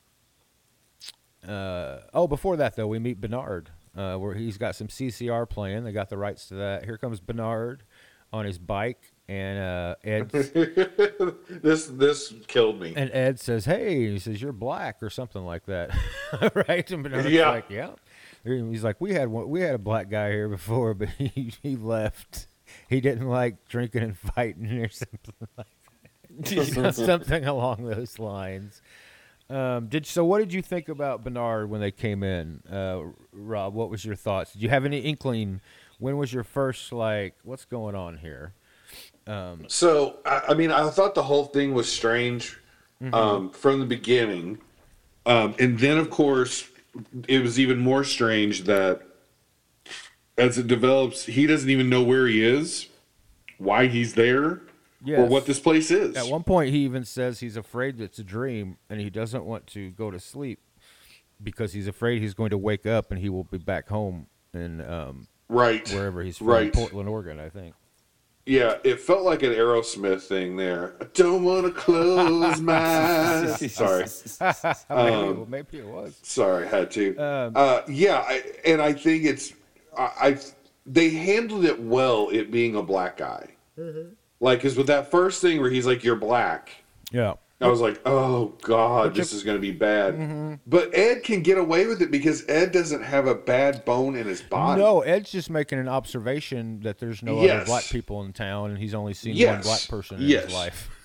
S3: uh, oh, before that though, we meet Bernard, uh, where he's got some CCR playing. They got the rights to that. Here comes Bernard on his bike, and uh, Ed
S4: This this killed me.
S3: and Ed says, "Hey," he says, "You're black" or something like that, right? And Bernard's
S4: Yeah.
S3: like, "Yeah." He's like, "We had one, we had a black guy here before, but he he left. He didn't like drinking and fighting or something like that. something along those lines." Um, did so? What did you think about Bernard when they came in, uh, Rob? What was your thoughts? Did you have any inkling? When was your first like, what's going on here?
S4: So I, I mean, I thought the whole thing was strange um, from the beginning, um, and then of course it was even more strange that as it develops, he doesn't even know where he is, why he's there, or what this place is.
S3: At one point, he even says he's afraid it's a dream and he doesn't want to go to sleep because he's afraid he's going to wake up and he will be back home in um,
S4: right,
S3: wherever he's from,
S4: Right.
S3: Portland, Oregon, I think.
S4: Yeah, it felt like an Aerosmith thing there. I don't want to close my eyes. Sorry.
S3: maybe,
S4: Um,
S3: maybe it was.
S4: Sorry, had to.
S3: Um,
S4: uh, yeah, I, and I think it's I, I they handled it well. It being a black guy, like because with that first thing where he's like, "You're black,"
S3: Yeah.
S4: I was like, "Oh God, this is going to be bad." Mm-hmm. But Ed can get away with it because Ed doesn't have a bad bone in his body.
S3: No, Ed's just making an observation that there's no other black people in town, and he's only seen one black person in
S4: Yes.
S3: his life.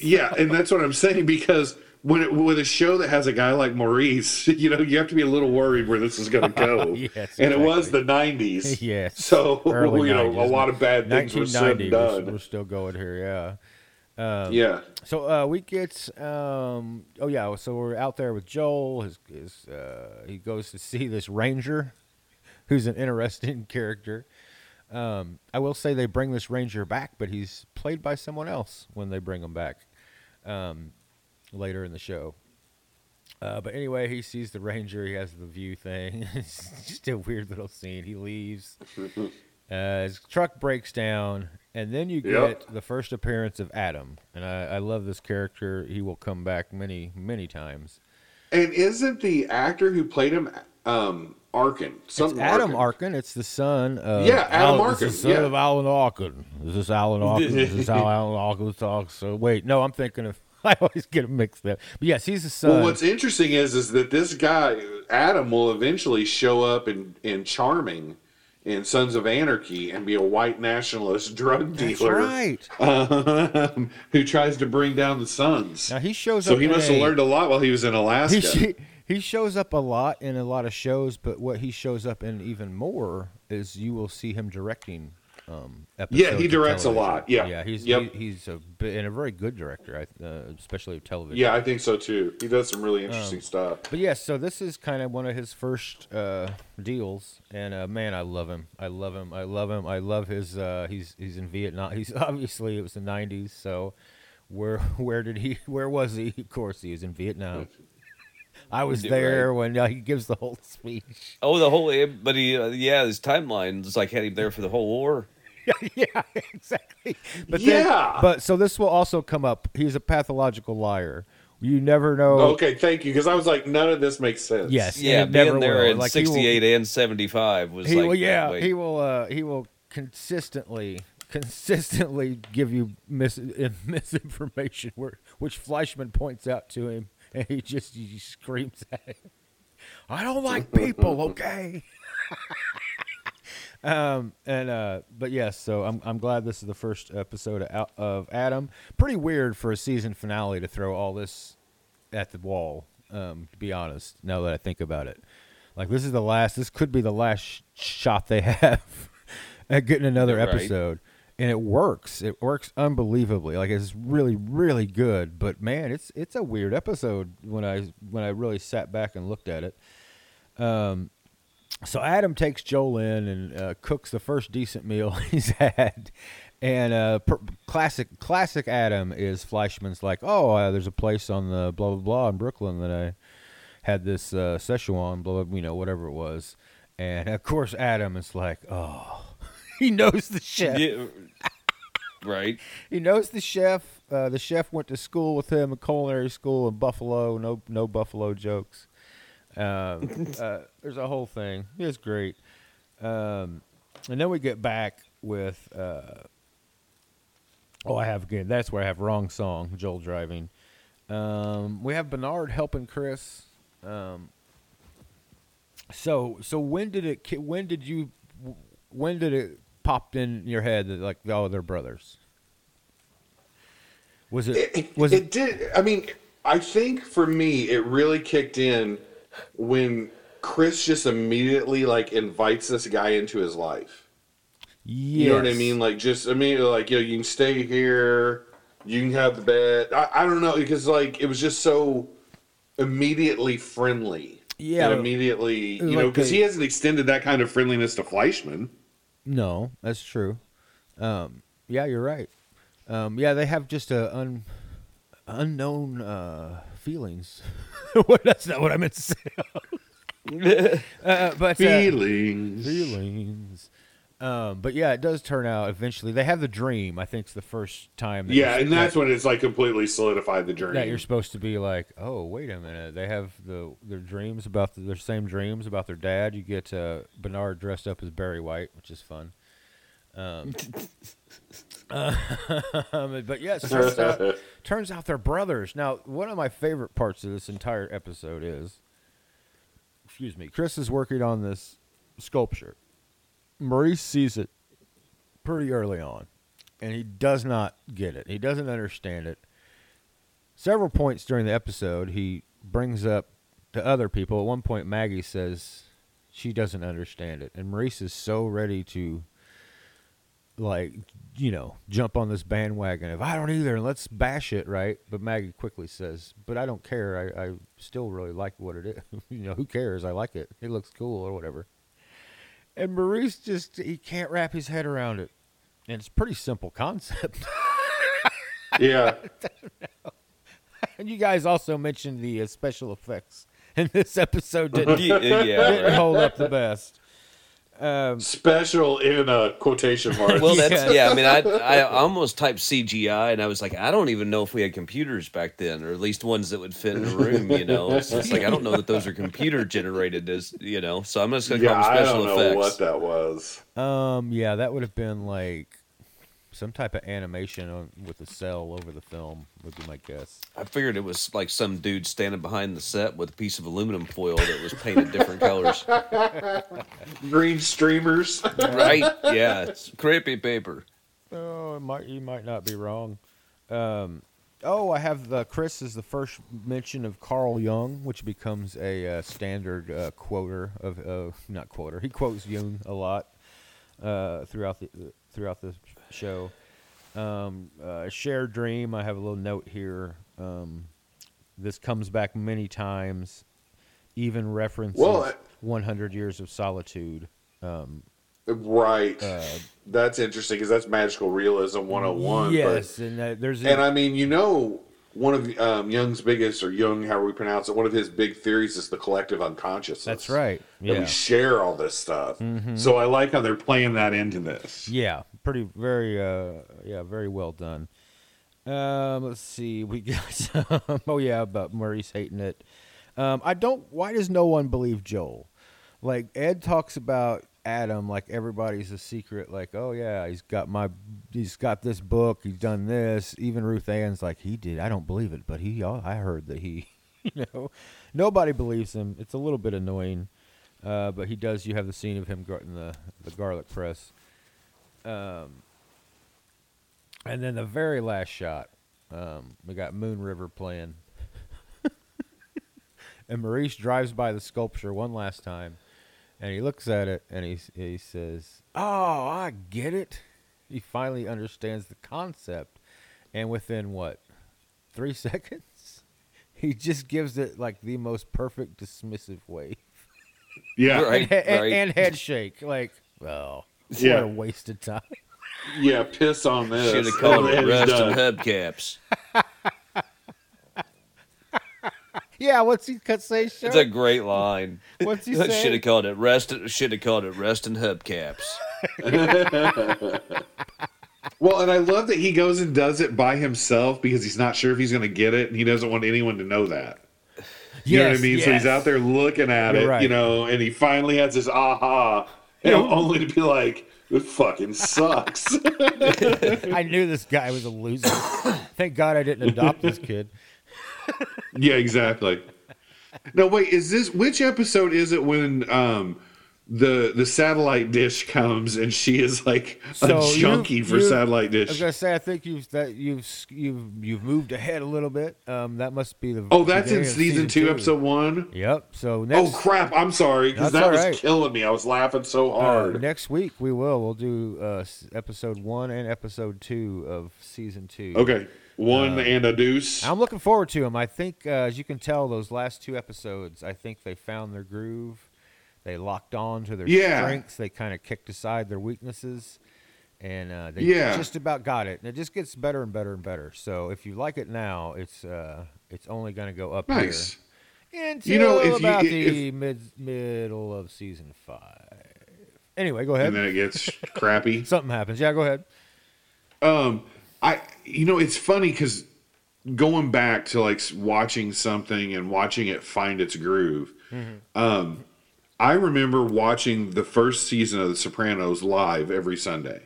S4: Yeah, and that's what I'm saying because it, with a show that has a guy like Maurice, you know, you have to be a little worried where this is going to go.
S3: Yes,
S4: and it was the '90s.
S3: Yes.
S4: So
S3: Early
S4: you know,
S3: 90s.
S4: a lot of bad things were said
S3: 1990,
S4: and
S3: we're,
S4: done.
S3: we're still going here, yeah. Um,
S4: yeah.
S3: So uh, we get, um, oh yeah, so we're out there with Joel. His, his uh, he goes to see this ranger, who's an interesting character. Um, I will say they bring this ranger back, but he's played by someone else when they bring him back um, later in the show. Uh, but anyway, he sees the ranger. He has the view thing. it's just a weird little scene. He leaves. Uh, his truck breaks down, and then you get
S4: Yep.
S3: the first appearance of Adam. And I, I love this character. He will come back many, many times.
S4: And isn't the actor who played him um, Arkin?
S3: It's Adam
S4: Arkin.
S3: Arkin. It's the son of
S4: Yeah, Adam
S3: Alan- it's the
S4: Arkin,
S3: son
S4: yeah.
S3: of Alan Arkin. Is this Alan Arkin? Is this how Alan Arkin talks? So wait, no, I'm thinking of. I always get them mixed up. But yes, he's the son.
S4: Well, what's interesting is is that this guy Adam will eventually show up in in Charming in Sons of Anarchy and be a white nationalist drug
S3: That's
S4: dealer
S3: right.
S4: um, who tries to bring down the Sons.
S3: Now he shows
S4: So
S3: up.
S4: he
S3: in
S4: must have learned a lot while he was in Alaska.
S3: He, he shows up a lot in a lot of shows, but what he shows up in even more is you will see him directing. Um,
S4: Yeah, he directs a lot. Yeah.
S3: yeah, he's
S4: Yep.
S3: he, he's a and a very good director, uh, especially of television.
S4: yeah, I think so too. He does some really
S3: Um,
S4: interesting stuff.
S3: But yes, so this is kind of one of his first uh, deals, and uh, man, I love him. I love him. I love him. I love his. Uh, he's he's in Vietnam. He's obviously it was the '90s, so where where did he? Where was he? Of course, he was in Vietnam. I was
S5: Yeah,
S3: there when uh, he gives the whole speech.
S5: Oh, the whole but he uh, yeah, his timeline is like had him there for the whole war.
S3: yeah, exactly. But
S4: Yeah.
S3: then, but so this will also come up. He's a pathological liar. You never know.
S4: Okay, thank you. Because I was like, none of this makes sense.
S3: Yes.
S5: Yeah,
S3: it never
S5: being there
S3: will.
S5: in
S3: Like,
S5: '68 and '75 was
S3: he
S5: like
S3: will yeah
S5: way.
S3: he will uh he will consistently consistently give you mis- misinformation where which Fleischman points out to him and he just he screams at him I don't like people okay um and uh but yes so I'm I'm glad this is the first episode of, of Adam pretty weird for a season finale to throw all this at the wall um to be honest now that I think about it like this is the last. This could be the last sh- shot they have at getting another
S5: Right.
S3: episode, and it works. It works unbelievably. Like it's really, really good. But man, it's it's a weird episode when I when I really sat back and looked at it. Um, so Adam takes Joel in and uh, cooks the first decent meal he's had. And uh, per- classic classic Adam is Fleischman's like, oh, uh, there's a place on the blah blah blah in Brooklyn that I had this uh, Szechuan, blah, blah, you know, whatever it was. And of course, Adam is like, oh, he knows the chef.
S5: Yeah, right.
S3: He knows the chef. Uh, the chef went to school with him, a culinary school in Buffalo. No, no Buffalo jokes. There's a whole thing. It's great. Um, and then we get back with. Uh, oh, I have again. That's where I have wrong song. Joel driving. Um, we have Bernard helping Chris. Um, so so when did it? When did you? When did it popped in your head that like oh they're brothers? Was it?
S4: It,
S3: was
S4: it
S3: it?
S4: did. I mean, I think for me, it really kicked in when Chris just immediately like invites this guy into his life. You know what I mean? Like just immediately, like you know, you can stay here, you can have the bed. I, I don't know because like it was just so immediately friendly.
S3: Yeah.
S4: and immediately, you know, because he hasn't extended that kind of friendliness to Fleischman.
S3: No, that's true. Um, yeah, you're right. Um, yeah, they have just a un, unknown uh, feelings. What- that's not what I meant to say. uh, but uh,
S4: Feelings.
S3: feelings. Um, but yeah, it does turn out eventually. They have the dream. I think it's the first time. That
S4: Yeah, and that's
S3: that,
S4: when it's like completely solidified the journey.
S3: that you're supposed to be like, oh, wait a minute. They have the their dreams about the, their same dreams about their dad. You get uh, Bernard dressed up as Barry White, which is fun. Um, uh, but yes, turns out, turns out they're brothers. Now, one of my favorite parts of this entire episode is, excuse me, Chris is working on this sculpture. Maurice sees it pretty early on, and he does not get it. He doesn't understand it. Several points during the episode, he brings up to other people. At one point, Maggie says she doesn't understand it, and Maurice is so ready to, like, you know, jump on this bandwagon. If I don't either, and let's bash it, right? But Maggie quickly says, "But I don't care. I, I still really like what it is. you know, who cares? I like it. It looks cool or whatever." And Maurice just he can't wrap his head around it. And it's a pretty simple concept.
S4: yeah.
S3: and you guys also mentioned the uh, special effects. And this episode didn't,
S5: yeah, yeah,
S3: didn't
S5: right.
S3: hold up the best. Um,
S4: Special in a quotation mark.
S5: Well, that's
S3: Yeah.
S5: yeah. I mean, I I almost typed CGI, and I was like, I don't even know if we had computers back then, or at least ones that would fit in a room. You know, it's just like I don't know that those are computer generated. As you know, so I'm just gonna call
S4: yeah,
S5: them
S4: I
S5: special
S4: don't know
S5: effects.
S4: what that was.
S3: um, yeah, that would have been like some type of animation on, with a cell over the film, would be my guess.
S5: I figured it was like some dude standing behind the set with a piece of aluminum foil that was painted different colors.
S4: Green streamers.
S5: Right? Yeah, it's creepy paper.
S3: Oh, it might you might not be wrong. Um, oh, I have the Chris is the first mention of Carl Jung, which becomes a uh, standard uh, quoter of uh, not quoter. He quotes Jung a lot uh, throughout the throughout the show. Um, uh, shared dream. I have a little note here. Um, this comes back many times, even references
S4: Well, I-
S3: 100 Years of Solitude. Um,
S4: right.
S3: uh,
S4: that's interesting because that's magical realism 101.
S3: yes, and uh, there's
S4: and I mean, you know, one of um, Jung's biggest, or Jung, however we pronounce it, one of his big theories is the collective unconsciousness.
S3: that's right.
S4: That
S3: Yeah.
S4: we share all this stuff.
S3: Mm-hmm.
S4: So I like how they're playing that into this.
S3: Yeah, pretty very uh yeah, very well done. Um let's see. We got some oh yeah, about Maurice hating it. Um I don't why does no one believe Joel? Like Ed talks about Adam like everybody's a secret like oh yeah, he's got my he's got this book, he's done this. Even Ruth Ann's like he did. I don't believe it, but he I heard that he you know nobody believes him. It's a little bit annoying. Uh, but he does. You have the scene of him getting the the garlic press. Um, and then the very last shot, um, we got Moon River playing. and Maurice drives by the sculpture one last time, and he looks at it and he he says, "Oh, I get it." He finally understands the concept, and within what, three seconds, he just gives it like the most perfect dismissive wave.
S4: Yeah.
S5: Right.
S3: and, he- and,
S5: right.
S3: and head shake like, well,
S4: Yeah.
S3: what a waste of time.
S4: Yeah, piss on this.
S5: Should have called it
S4: And he's
S5: rust and hubcaps.
S3: Yeah, what's he cut say? Show?
S5: It's a great line.
S3: What's he
S5: Should have called it rest. Should have called it rust and hubcaps.
S4: Well, and I love that he goes and does it by himself because he's not sure if he's going to get it, and he doesn't want anyone to know that. You know what I
S3: Yes,
S4: mean? So he's out there looking at
S3: You're
S4: it,
S3: right.
S4: you know, and he finally has this aha, you know, only to be like, "It fucking sucks."
S3: I knew this guy was a loser. Thank God I didn't adopt this kid.
S4: yeah, exactly. No, wait, is this which episode is it when um the the satellite dish comes and she is like a
S3: So you-
S4: junkie for
S3: you-
S4: satellite dish.
S3: I was gonna say I think you've that you've you've youve moved ahead a little bit. Um, that must be the
S4: Oh, that's in season two, episode one.
S3: Yep. So
S4: Oh crap! I'm sorry because that was
S3: right.
S4: killing me. I was laughing so
S3: uh,
S4: hard.
S3: next week we will we'll do uh, episode one and episode two of season two.
S4: okay, one
S3: Uh,
S4: and a deuce.
S3: I'm looking forward to them. I think, uh, as you can tell, those last two episodes, I think they found their groove. They locked on to their
S4: Yeah.
S3: strengths. They kind of kicked aside their weaknesses, and uh, they
S4: Yeah.
S3: just about got it. And it just gets better and better and better. So if you like it now, it's uh, it's only going to go up
S4: Nice.
S3: here until
S4: You know, if you-
S3: about
S4: if-
S3: the mid middle of season five. Anyway, go ahead.
S4: and then it gets crappy.
S3: Something happens. Yeah, go ahead.
S4: Um, I you know it's funny because going back to like watching something and watching it find its groove. Um, I remember watching the first season of The Sopranos live every Sunday.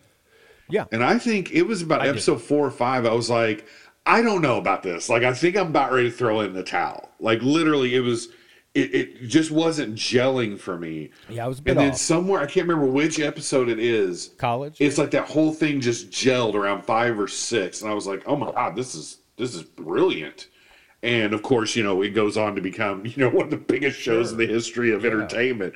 S3: Yeah.
S4: And I think it was about
S3: I did.
S4: episode four or five. I was like, I don't know about this. Like, I think I'm about ready to throw in the towel. Like, literally, it was, it, it just wasn't gelling for me.
S3: Yeah, I was
S4: And then
S3: off.
S4: somewhere, I can't remember which episode it is.
S3: College.
S4: It's like that whole thing just gelled around five or six. And I was like, oh my God, this is, this is brilliant. And of course, you know, it goes on to become, you know, one of the biggest shows in the history of entertainment.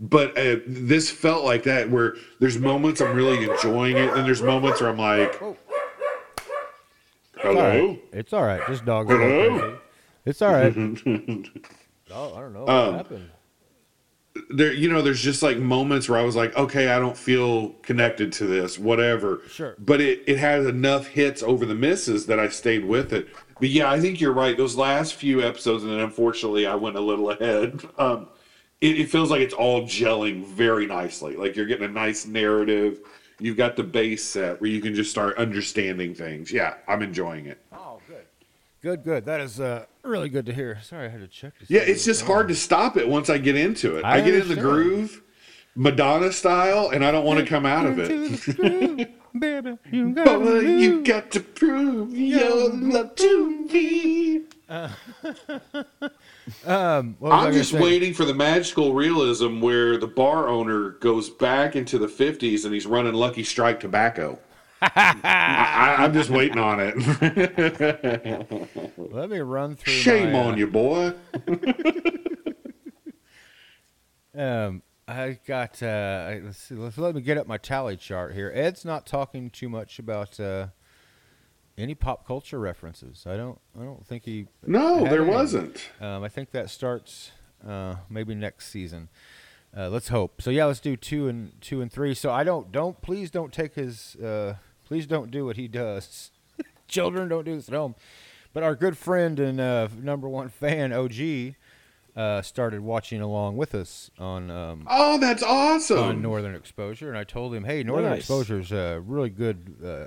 S4: But uh, this felt like that, where there's moments I'm really enjoying it, and there's moments where I'm like,
S3: It's all
S4: hello?
S3: right. It's all right. Just dogs.
S4: Hello?
S3: It's all right. oh, I don't know what
S4: Um,
S3: happened.
S4: There, you know, there's just like moments where I was like, okay, I don't feel connected to this, whatever.
S3: Sure.
S4: But it, it has enough hits over the misses that I stayed with it. But yeah, I think you're right. Those last few episodes, and then unfortunately, I went a little ahead. Um, it, it feels like it's all gelling very nicely. Like you're getting a nice narrative. You've got the base set where you can just start understanding things. Yeah, I'm enjoying it.
S3: Oh, good. Good, good. That is uh, really good to hear. Sorry, I had to check. To
S4: Yeah, it's just hard
S3: on.
S4: to stop it once I get into it.
S3: I
S4: I, get in the groove, Madonna style, and I don't want to come out of it.
S3: Baby, you got
S4: Boy, you got to prove your love to me.
S3: Um, what was I
S4: I'm just waiting for the magical realism where the bar owner goes back into the 50s and he's running Lucky Strike tobacco. I, I'm just waiting on it.
S3: Let me run through.
S4: Shame
S3: my, uh,
S4: on you, boy.
S3: Um, I got. Uh, let's see. Let's let me get up my tally chart here. Ed's not talking too much about uh, any pop culture references. I don't. I don't think he.
S4: No, there
S3: any.
S4: wasn't.
S3: Um, I think that starts uh, maybe next season. Uh, let's hope. So yeah, let's do two and two and three. So I don't don't please don't take his uh, please don't do what he does. Children don't do this at home. But our good friend and uh, number one fan OG uh, started watching along with us on um,
S4: Oh, that's awesome.
S3: on Northern Exposure, and I told him, "Hey, Northern
S5: Nice.
S3: Exposure is a really good, uh,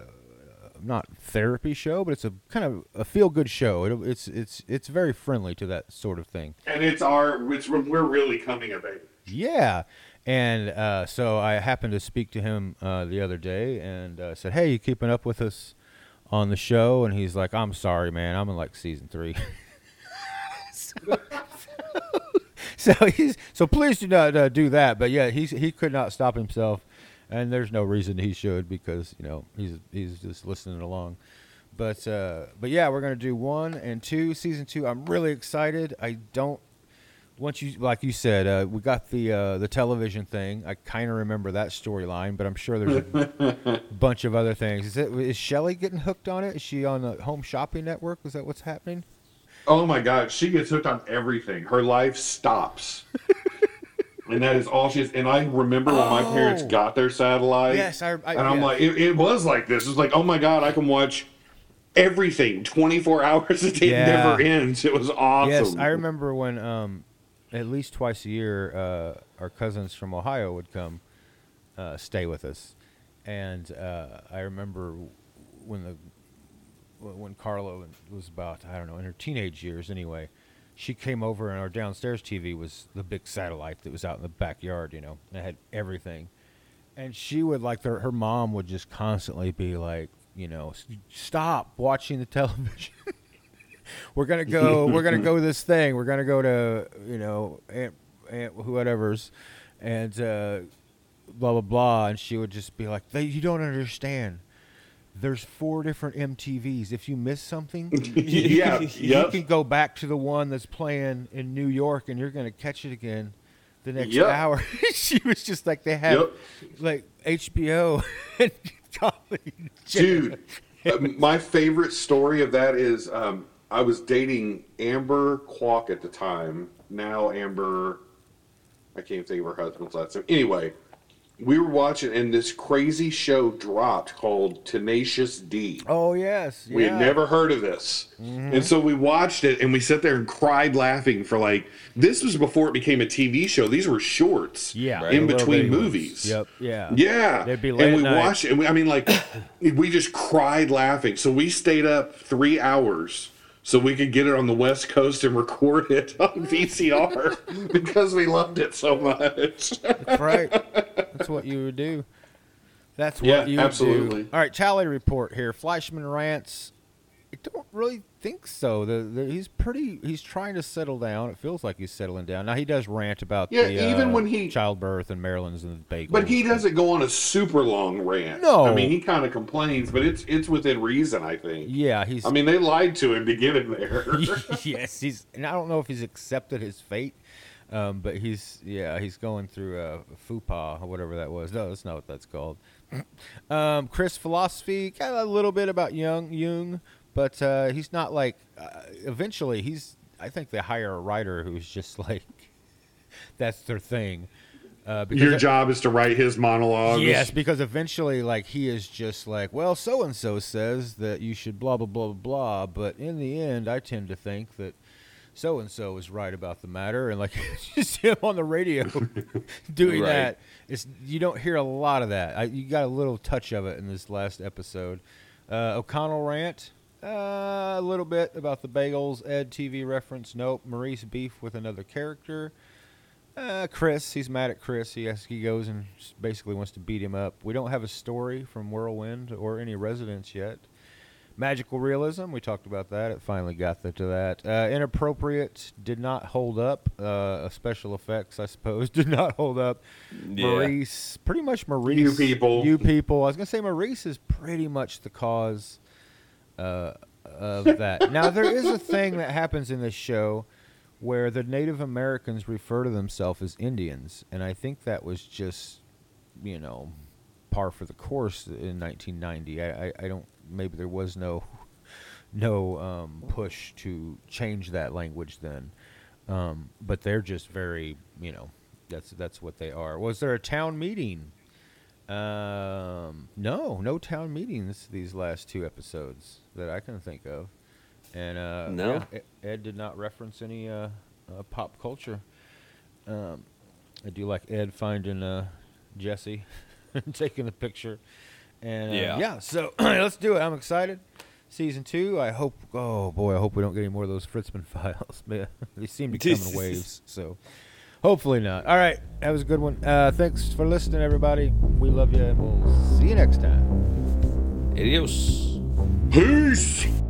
S3: not therapy show, but it's a kind of a feel good show. It, it's it's it's very friendly to that sort of thing."
S4: and it's our, it's, we're really coming of age.
S3: Yeah. And uh, so I happened to speak to him uh, the other day and uh, said, "Hey, you keeping up with us on the show?" And he's like, "I'm sorry, man. I'm in like season three. so, so he's so please do not uh, do that. But yeah, he's he could not stop himself, and there's no reason he should because you know he's he's just listening along. But uh, but yeah, we're gonna do one and two, season two. I'm really excited. I don't once you like you said, uh, we got the uh, the television thing. I kind of remember that storyline, but I'm sure there's a bunch of other things. Is it is Shelly getting hooked on it? Is she on the Home Shopping Network? Is that what's happening?
S4: Oh my God, she gets hooked on everything. Her life stops. and that is all she is. And I remember when my parents
S3: Oh.
S4: got their satellite.
S3: Yes, I- I-
S4: and I'm
S3: yeah.
S4: like, it, it was like this. It's like, oh my God, I can watch everything 24 hours a day. It
S3: Yeah.
S4: never ends. It was awesome.
S3: Yes, I remember when um, at least twice a year, uh, our cousins from Ohio would come uh, stay with us, and uh, I remember when the when Carla was about I don't know in her teenage years anyway, she came over and our downstairs TV was the big satellite that was out in the backyard, you know, and it had everything, and she would like her, her mom would just constantly be like, you know, stop watching the television we're gonna go we're gonna go this thing we're gonna go to you know aunt, aunt whatever's and uh, blah blah blah and she would just be like "They- you don't understand there's four different mtvs if you miss something
S4: yeah.
S3: you
S4: Yep.
S3: can go back to the one that's playing in new york and you're gonna catch it again the next
S4: Yep.
S3: hour she was just like they have
S4: Yep.
S3: like hbo and
S4: Dude, uh, my favorite story of that is um, I was dating Amber Kwok at the time. Now Amber, I can't think of her husband's last name. Anyway, we were watching, and this crazy show dropped called Tenacious D.
S3: Oh yes,
S4: We had never heard of this.
S3: Mm-hmm.
S4: And so we watched it and we sat there and cried laughing for like this was before it became a TV show. These were shorts.
S3: Yeah,
S4: In between movies.
S3: Yep. Yeah.
S4: Yeah.
S3: They'd be late
S4: and
S3: at
S4: we
S3: night.
S4: watched it and we, I mean like we just cried laughing. So we stayed up 3 hours so we could get it on the West Coast and record it on VCR because we loved it so much.
S3: That's right. That's what you would do. That's what
S4: Yeah,
S3: you would
S4: absolutely.
S3: do. All right, Tally report here. Fleischman rants. I don't really think so. The, the, he's pretty. He's trying to settle down. It feels like he's settling down. Now he does rant about
S4: Yeah,
S3: the
S4: even
S3: uh,
S4: when he-
S3: childbirth and Maryland's and the bagels.
S4: But he doesn't go on a super long rant.
S3: No.
S4: I mean, he kind of complains, but it's it's within reason, I think.
S3: Yeah, he's.
S4: I mean, they lied to him to get him there.
S3: yes, he's. And I don't know if he's accepted his fate, um, but he's. Yeah, he's going through a fupa or whatever that was. No, that's not what that's called. um, Chris philosophy got a little bit about Jung, Jung, but uh, he's not like. Uh, eventually, he's. I think they hire a writer who's just like. That's their thing. Uh, because
S4: Your job is to write his monologues.
S3: Yes, because eventually, like he is just like, well, so and so says that you should blah blah blah blah blah, but in the end, I tend to think that so and so is right about the matter, and like just him on the radio doing
S5: Right.
S3: that. It's you don't hear a lot of that. I, you got a little touch of it in this last episode. Uh, O'Connell rant. Uh, a little bit about the bagels. Ed TV reference. Nope. Maurice beef with another character. Uh, Chris, he's mad at Chris. He has, he goes and basically wants to beat him up. We don't have a story from Whirlwind or any residents yet. Magical realism, we talked about that. It finally got the, to that. Uh, inappropriate did not hold up. Uh, special effects, I suppose, did not hold up.
S5: Yeah.
S3: Maurice, pretty much Maurice.
S4: You people.
S3: You people. I was gonna say Maurice is pretty much the cause uh, of that. now there is a thing that happens in this show where the Native Americans refer to themselves as Indians, and I think that was just, you know, par for the course in 1990. I, I, I don't. Maybe there was no, no um, push to change that language then, um, but they're just very, you know, that's that's what they are. Was there a town meeting? Um, no, no town meetings these last two episodes that I can think of. And uh,
S5: No.
S3: yeah, Ed- did not reference any uh, uh, pop culture. Um, I do like Ed finding uh, Jesse and taking the picture. And uh,
S5: Yeah.
S3: yeah, so let's do it. I'm excited. Season two. I hope. Oh boy, I hope we don't get any more of those Fritzman files. They seem to come in waves. So hopefully not. All right, that was a good one. Uh, thanks for listening, everybody. We love you, and we'll see you next time.
S5: Adios.
S4: Peace.